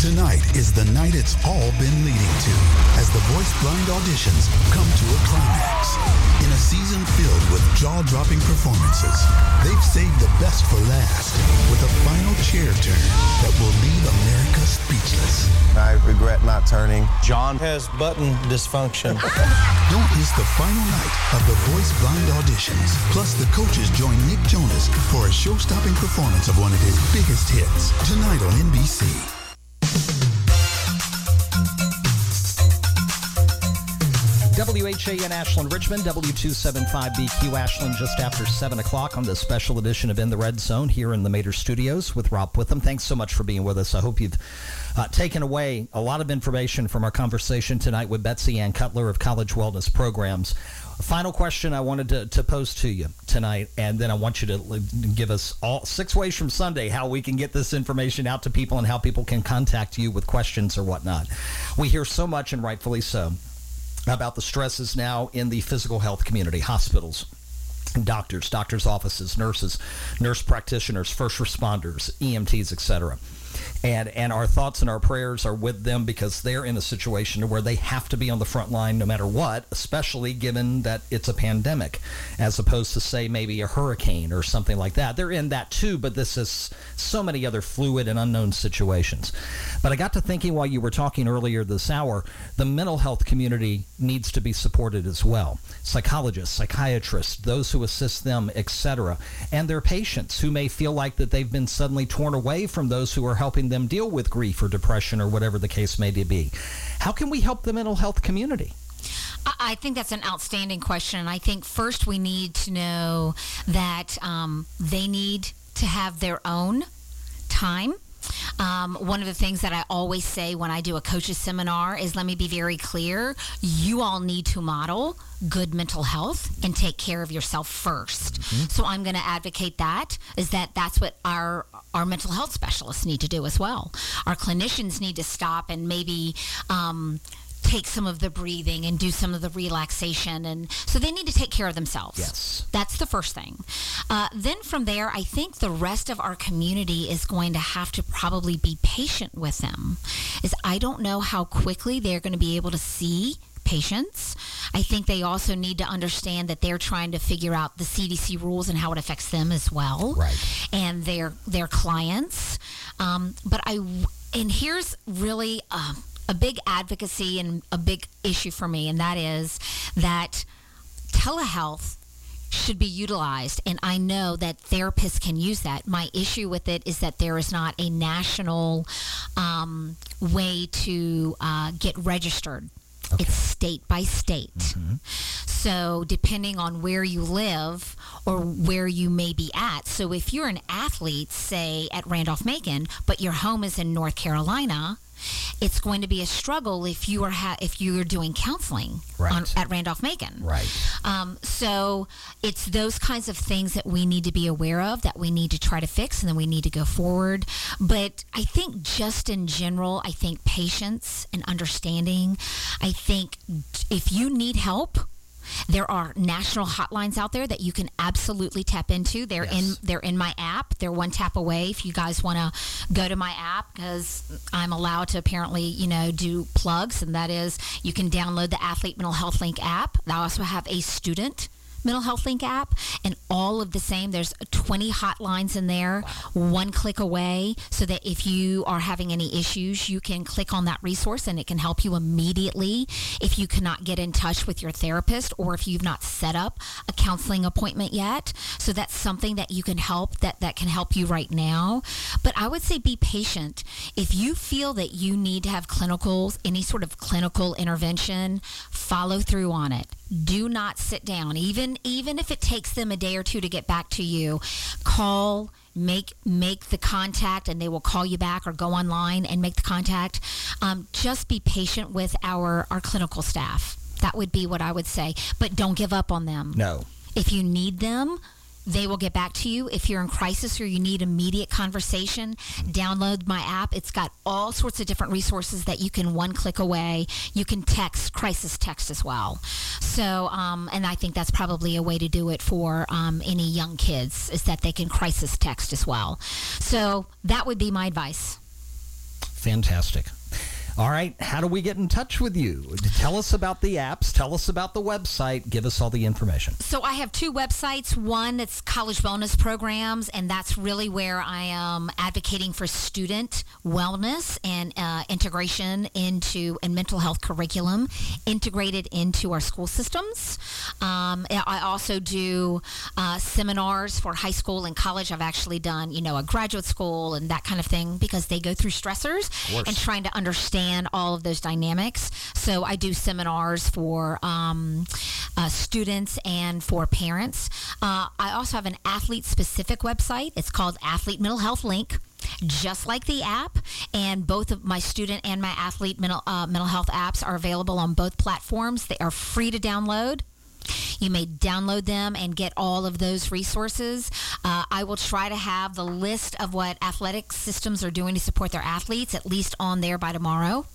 Tonight is the night it's all been leading to as the Voice Blind auditions come to a climax. In a season filled with jaw-dropping performances, they've saved the best for last with a final chair turn that will leave America speechless. I regret not turning. John has button dysfunction. <laughs> Don't miss the final night of the Voice Blind auditions. Plus, the coaches join Nick Jonas for a show-stopping performance of one of his biggest hits tonight on NBC. WHA in Ashland, Richmond, W275BQ Ashland, just after 7 o'clock on this special edition of In the Red Zone here in the Mater Studios with Rob Witham. Thanks so much for being with us. I hope you've uh, taken away a lot of information from our conversation tonight with Betsy Ann Cutler of College Wellness Programs. Final question I wanted to, to pose to you tonight, and then I want you to give us all six ways from Sunday how we can get this information out to people and how people can contact you with questions or whatnot. We hear so much, and rightfully so, about the stresses now in the physical health community, hospitals, doctors, doctors' offices, nurses, nurse practitioners, first responders, EMTs, etc. and and our thoughts and our prayers are with them because they're in a situation where they have to be on the front line no matter what, especially given that it's a pandemic, as opposed to say maybe a hurricane or something like that. They're in that too, but this is so many other fluid and unknown situations. But I got to thinking while you were talking earlier this hour, the mental health community needs to be supported as well. Psychologists, psychiatrists, those who assist them, etc., and their patients who may feel like that they've been suddenly torn away from those who are helping them deal with grief or depression or whatever the case may be. How can we help the mental health community? I think that's an outstanding question. I think first we need to know that um, they need to have their own time um, one of the things that I always say when I do a coaches seminar is let me be very clear. You all need to model good mental health and take care of yourself 1st mm-hmm. So I'm going to advocate that is that that's what our our mental health specialists need to do as well. Our clinicians need to stop and maybe um, take some of the breathing and do some of the relaxation. And so they need to take care of themselves. Yes. That's the first thing. Uh, then from there, I think the rest of our community is going to have to probably be patient with them. Is I don't know how quickly they're going to be able to see patients. I think they also need to understand that they're trying to figure out the CDC rules and how it affects them as well, right? And their their clients. Um, but I and here's really. Um, a big advocacy and a big issue for me, and that is that telehealth should be utilized. And I know that therapists can use that. My issue with it is that there is not a national um, way to uh, get registered. Okay. It's state by state. Mm-hmm. So, depending on where you live or where you may be at. So, if you're an athlete, say at Randolph Macon, but your home is in North Carolina, it's going to be a struggle if you are ha- if you are doing counseling right. on, at Randolph Macon. Right. Um, so it's those kinds of things that we need to be aware of that we need to try to fix, and then we need to go forward. But I think just in general, I think patience and understanding. I think if you need help there are national hotlines out there that you can absolutely tap into. They're yes. in they're in my app. They're one tap away. If you guys want to go to my app, because I'm allowed to apparently you know do plugs, and that is you can download the Athlete Mental Health Link app. I also have a student Mental Health Link app, and all of the same. There's 20 hotlines in there, wow. one click away, so that if you are having any issues, you can click on that resource and it can help you immediately if you cannot get in touch with your therapist or if you've not set up a counseling appointment yet. So that's something that you can help that that can help you right now. But I would say be patient. If you feel that you need to have clinicals, any sort of clinical intervention, follow through on it do not sit down. Even even if it takes them a day or two to get back to you call make make the contact and they will call you back or go online and make the contact. Um, just be patient with our our clinical staff. That would be what i would say. But don't give up on them. No. If you need them they will get back to you. If you're in crisis or you need immediate conversation, download my app. It's got all sorts of different resources that you can one click away. You can text, crisis text as well. So, um, and I think that's probably a way to do it for um, any young kids is that they can crisis text as well. So that would be my advice. Fantastic. All right, how do we get in touch with you? Tell us about the apps, tell us about the website, give us all the information. So I have two websites. One that's college wellness programs, and that's really where I am advocating for student wellness and uh, integration into and mental health curriculum integrated into our school systems. Um, I also do uh, seminars for high school and college. I've actually done, you know, a graduate school and that kind of thing because they go through stressors and trying to understand understand all of those dynamics. So I do seminars for um, uh, students and for parents. Uh, I also have an athlete specific website. It's called Athlete Mental Health Link just like the app. And both of my student and my athlete mental, uh, mental health apps are available on both platforms. They are free to download. You may download them and get all of those resources. Uh, I will try to have the list of what athletic systems are doing to support their athletes at least on there by tomorrow.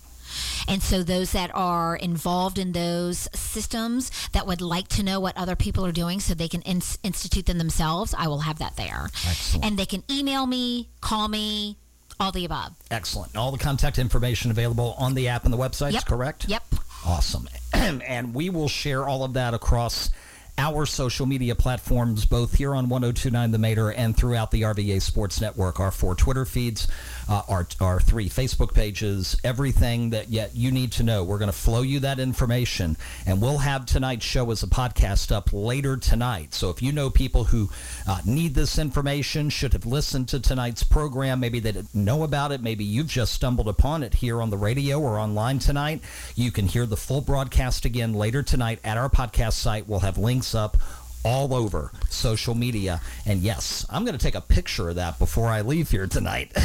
And so, those that are involved in those systems that would like to know what other people are doing so they can in- institute them themselves, I will have that there. Excellent. And they can email me, call me, All the above. Excellent. All the contact information available on the app and the website, yep. correct? Yep. Awesome. <clears throat> and we will share all of that across our social media platforms, both here on 1029 The Mater and throughout the RVA Sports Network, our four Twitter feeds, uh, our, our three Facebook pages, everything that yet you need to know. We're going to flow you that information, and we'll have tonight's show as a podcast up later tonight. So if you know people who uh, need this information, should have listened to tonight's program, maybe they didn't know about it, maybe you've just stumbled upon it here on the radio or online tonight, you can hear the full broadcast again later tonight at our podcast site. We'll have links up all over social media. And yes, I'm going to take a picture of that before I leave here tonight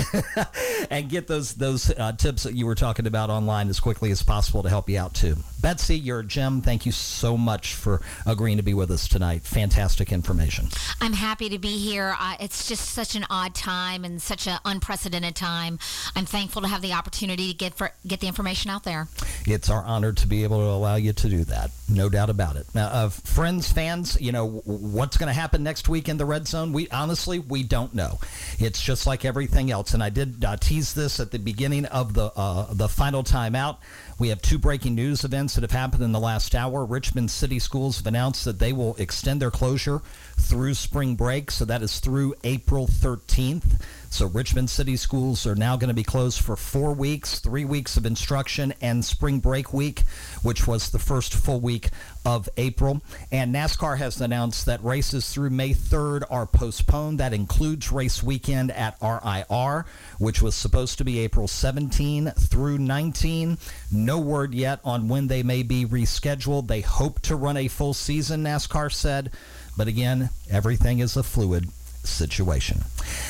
<laughs> and get those those uh, tips that you were talking about online as quickly as possible to help you out too. Betsy, you're a gem. Thank you so much for agreeing to be with us tonight. Fantastic information. I'm happy to be here. Uh, it's just such an odd time and such an unprecedented time. I'm thankful to have the opportunity to get for, get the information out there. It's our honor to be able to allow you to do that. No doubt about it. Now, uh, friends, fans, you know what's going to happen next week in the red zone. We honestly we don't know. It's just like everything else. And I did uh, tease this at the beginning of the uh, the final timeout. We have two breaking news events that have happened in the last hour. Richmond City Schools have announced that they will extend their closure through spring break, so that is through April 13th. So Richmond City Schools are now going to be closed for four weeks, three weeks of instruction, and spring break week, which was the first full week of April. And NASCAR has announced that races through May 3rd are postponed. That includes race weekend at RIR, which was supposed to be April 17 through 19. No word yet on when they may be rescheduled. They hope to run a full season, NASCAR said. But again, everything is a fluid situation.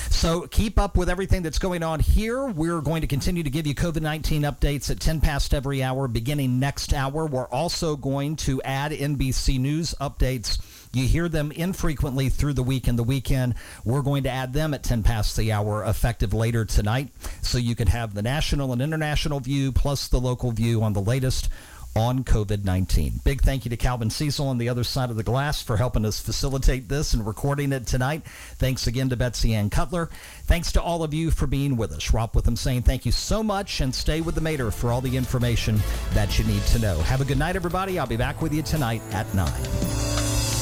So keep up with everything that's going on here. We're going to continue to give you COVID 19 updates at 10 past every hour beginning next hour. We're also going to add NBC News updates. You hear them infrequently through the week and the weekend. We're going to add them at 10 past the hour, effective later tonight, so you can have the national and international view plus the local view on the latest on COVID 19. Big thank you to Calvin Cecil on the other side of the glass for helping us facilitate this and recording it tonight. Thanks again to Betsy Ann Cutler. Thanks to all of you for being with us. Rob Witham saying thank you so much and stay with the Mater for all the information that you need to know. Have a good night, everybody. I'll be back with you tonight at 9.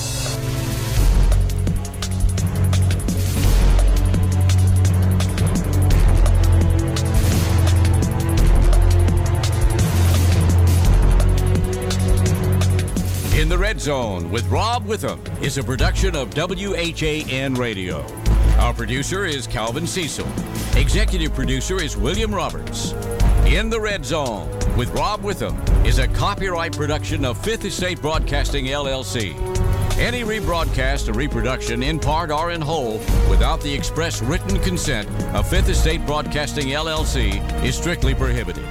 In the Red Zone with Rob Witham is a production of WHAN Radio. Our producer is Calvin Cecil. Executive producer is William Roberts. In the Red Zone with Rob Witham is a copyright production of Fifth Estate Broadcasting LLC. Any rebroadcast or reproduction in part or in whole without the express written consent of Fifth Estate Broadcasting LLC is strictly prohibited.